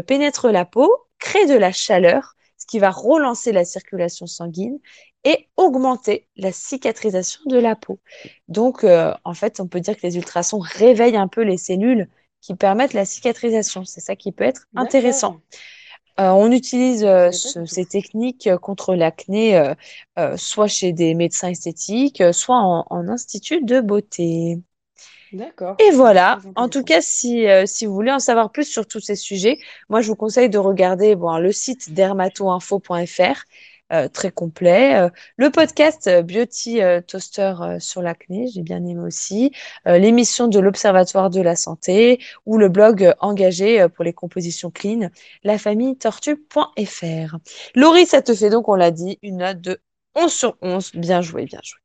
pénètrent la peau, créent de la chaleur, ce qui va relancer la circulation sanguine et augmenter la cicatrisation de la peau. Donc, euh, en fait, on peut dire que les ultrasons réveillent un peu les cellules qui permettent la cicatrisation. C'est ça qui peut être intéressant. Euh, on utilise euh, ce- ces techniques contre l'acné, soit chez des médecins esthétiques, soit en, en institut de beauté. D'accord. Et voilà, en tout cas, si, euh, si vous voulez en savoir plus sur tous ces sujets, moi je vous conseille de regarder bon, le site dermatoinfo.fr, euh, très complet, euh, le podcast euh, Beauty Toaster sur l'acné, j'ai bien aimé aussi, l'émission de l'Observatoire de la santé ou le blog engagé pour les compositions clean, lafamilletortue.fr. Laurie, ça te fait donc, on l'a dit, une note de 11 sur 11, bien joué, bien joué.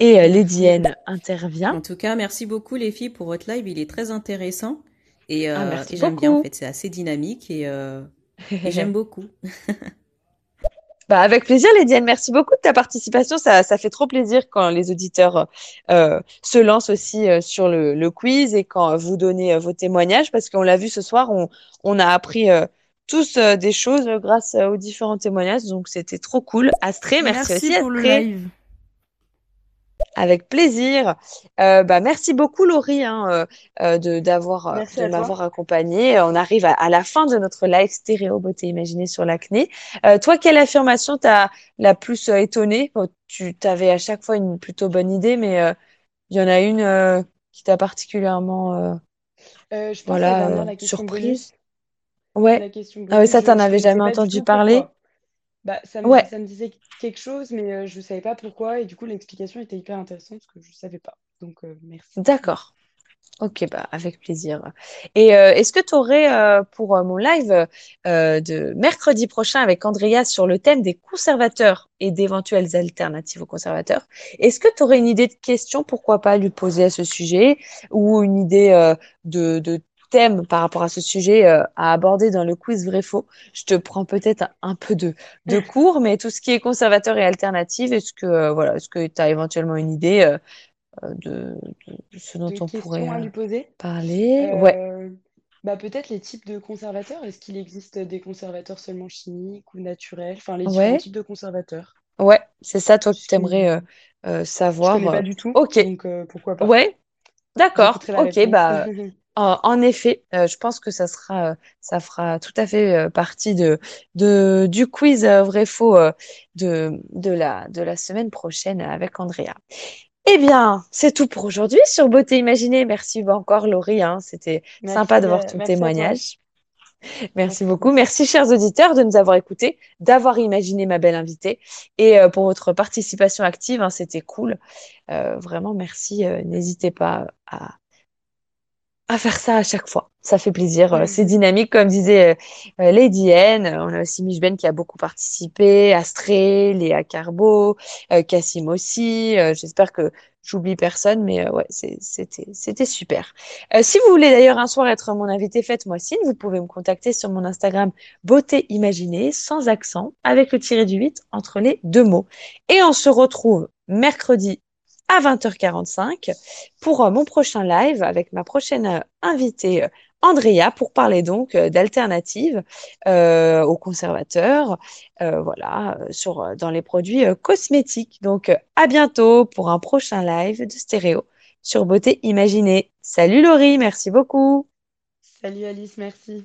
Et euh, Lady N intervient. En tout cas, merci beaucoup les filles pour votre live. Il est très intéressant. Et, euh, Ah, et j'aime bien, en fait. C'est assez dynamique et, euh, et j'aime [LAUGHS] beaucoup. [LAUGHS] Bah, avec plaisir, Lydiane. Merci beaucoup de ta participation. Ça, ça fait trop plaisir quand les auditeurs euh, se lancent aussi euh, sur le, le quiz et quand vous donnez euh, vos témoignages, parce qu'on l'a vu ce soir, on, on a appris euh, tous euh, des choses grâce aux différents témoignages. Donc, c'était trop cool. Astrée, merci, Merci aussi, pour le Astrée. live. Avec plaisir. Euh, bah, merci beaucoup, Laurie, hein, euh, euh, de, d'avoir, m'avoir accompagnée. On arrive à, à la fin de notre live stéréo beauté imaginée sur l'acné. Euh, toi, quelle affirmation t'a la plus étonnée? Bon, tu avais à chaque fois une plutôt bonne idée, mais euh, il y en a une euh, qui t'a particulièrement je pense voilà, la dernière, la question surprise. bonus. Ouais. La question Ah oui, ça, t'en avais jamais entendu parler? pourquoi. Bah, ça me, Ouais. ça me disait quelque chose, mais euh, je savais pas pourquoi. Et du coup, l'explication était hyper intéressante parce que je savais pas. Donc, euh, merci. D'accord. Ok, bah, avec plaisir. Et euh, est-ce que tu aurais pour euh, mon live de mercredi prochain avec Andrea sur le thème des conservateurs et d'éventuelles alternatives aux conservateurs, est-ce que tu aurais une idée de question, pourquoi pas lui poser à ce sujet, ou une idée de, de thème par rapport à ce sujet euh, à aborder dans le quiz vrai-faux? Je te prends peut-être un, un peu de, de [LAUGHS] cours, mais tout ce qui est conservateur et alternative, est-ce que euh, voilà, est-ce que tu as éventuellement une idée euh, de, ce dont De on pourrait à lui poser? parler? Ouais. Bah, peut-être les types de conservateurs. Est-ce qu'il existe des conservateurs seulement chimiques ou naturels? Enfin, les différents Ouais. types de conservateurs. Ouais, c'est ça, toi, que tu Puisque aimerais je savoir. connais pas du tout. Ok. Donc, pourquoi pas? Ouais, d'accord. Ok, réponse. bah, [LAUGHS] en, en effet, euh, je pense que ça sera, euh, ça fera tout à fait euh, partie de, de, du quiz euh, vrai-faux euh, de, de la, de la semaine prochaine avec Andrea. Eh bien, c'est tout pour aujourd'hui sur Beauté Imaginée. Merci encore, Laurie. hein. C'était sympa de voir euh, ton merci témoignage. Merci beaucoup. Merci, chers auditeurs, de nous avoir écoutés, d'avoir imaginé ma belle invitée et euh, pour votre participation active. hein, C'était cool. Euh, vraiment, merci. Euh, N'hésitez pas à, à faire ça à chaque fois. Ça fait plaisir. Euh, C'est dynamique, comme disait euh, euh, Lady N. On a aussi Mich Ben qui a beaucoup participé, Astrée, Léa Carbo, Cassim aussi. J'espère que j'oublie personne, mais ouais, c'était c'était super. Euh, si vous voulez d'ailleurs un soir être mon invité, faites-moi signe. Vous pouvez me contacter sur mon Instagram Beauté Imaginée, sans accent, avec le tiré du 8 entre les deux mots. Et on se retrouve mercredi à 20h45 pour euh, mon prochain live avec ma prochaine euh, invitée euh, Andrea pour parler donc d'alternatives aux conservateurs, dans les produits cosmétiques. Donc à bientôt pour un prochain live de stéréo sur Beauté Imaginée. Salut Laurie, merci beaucoup. Salut Alice, merci.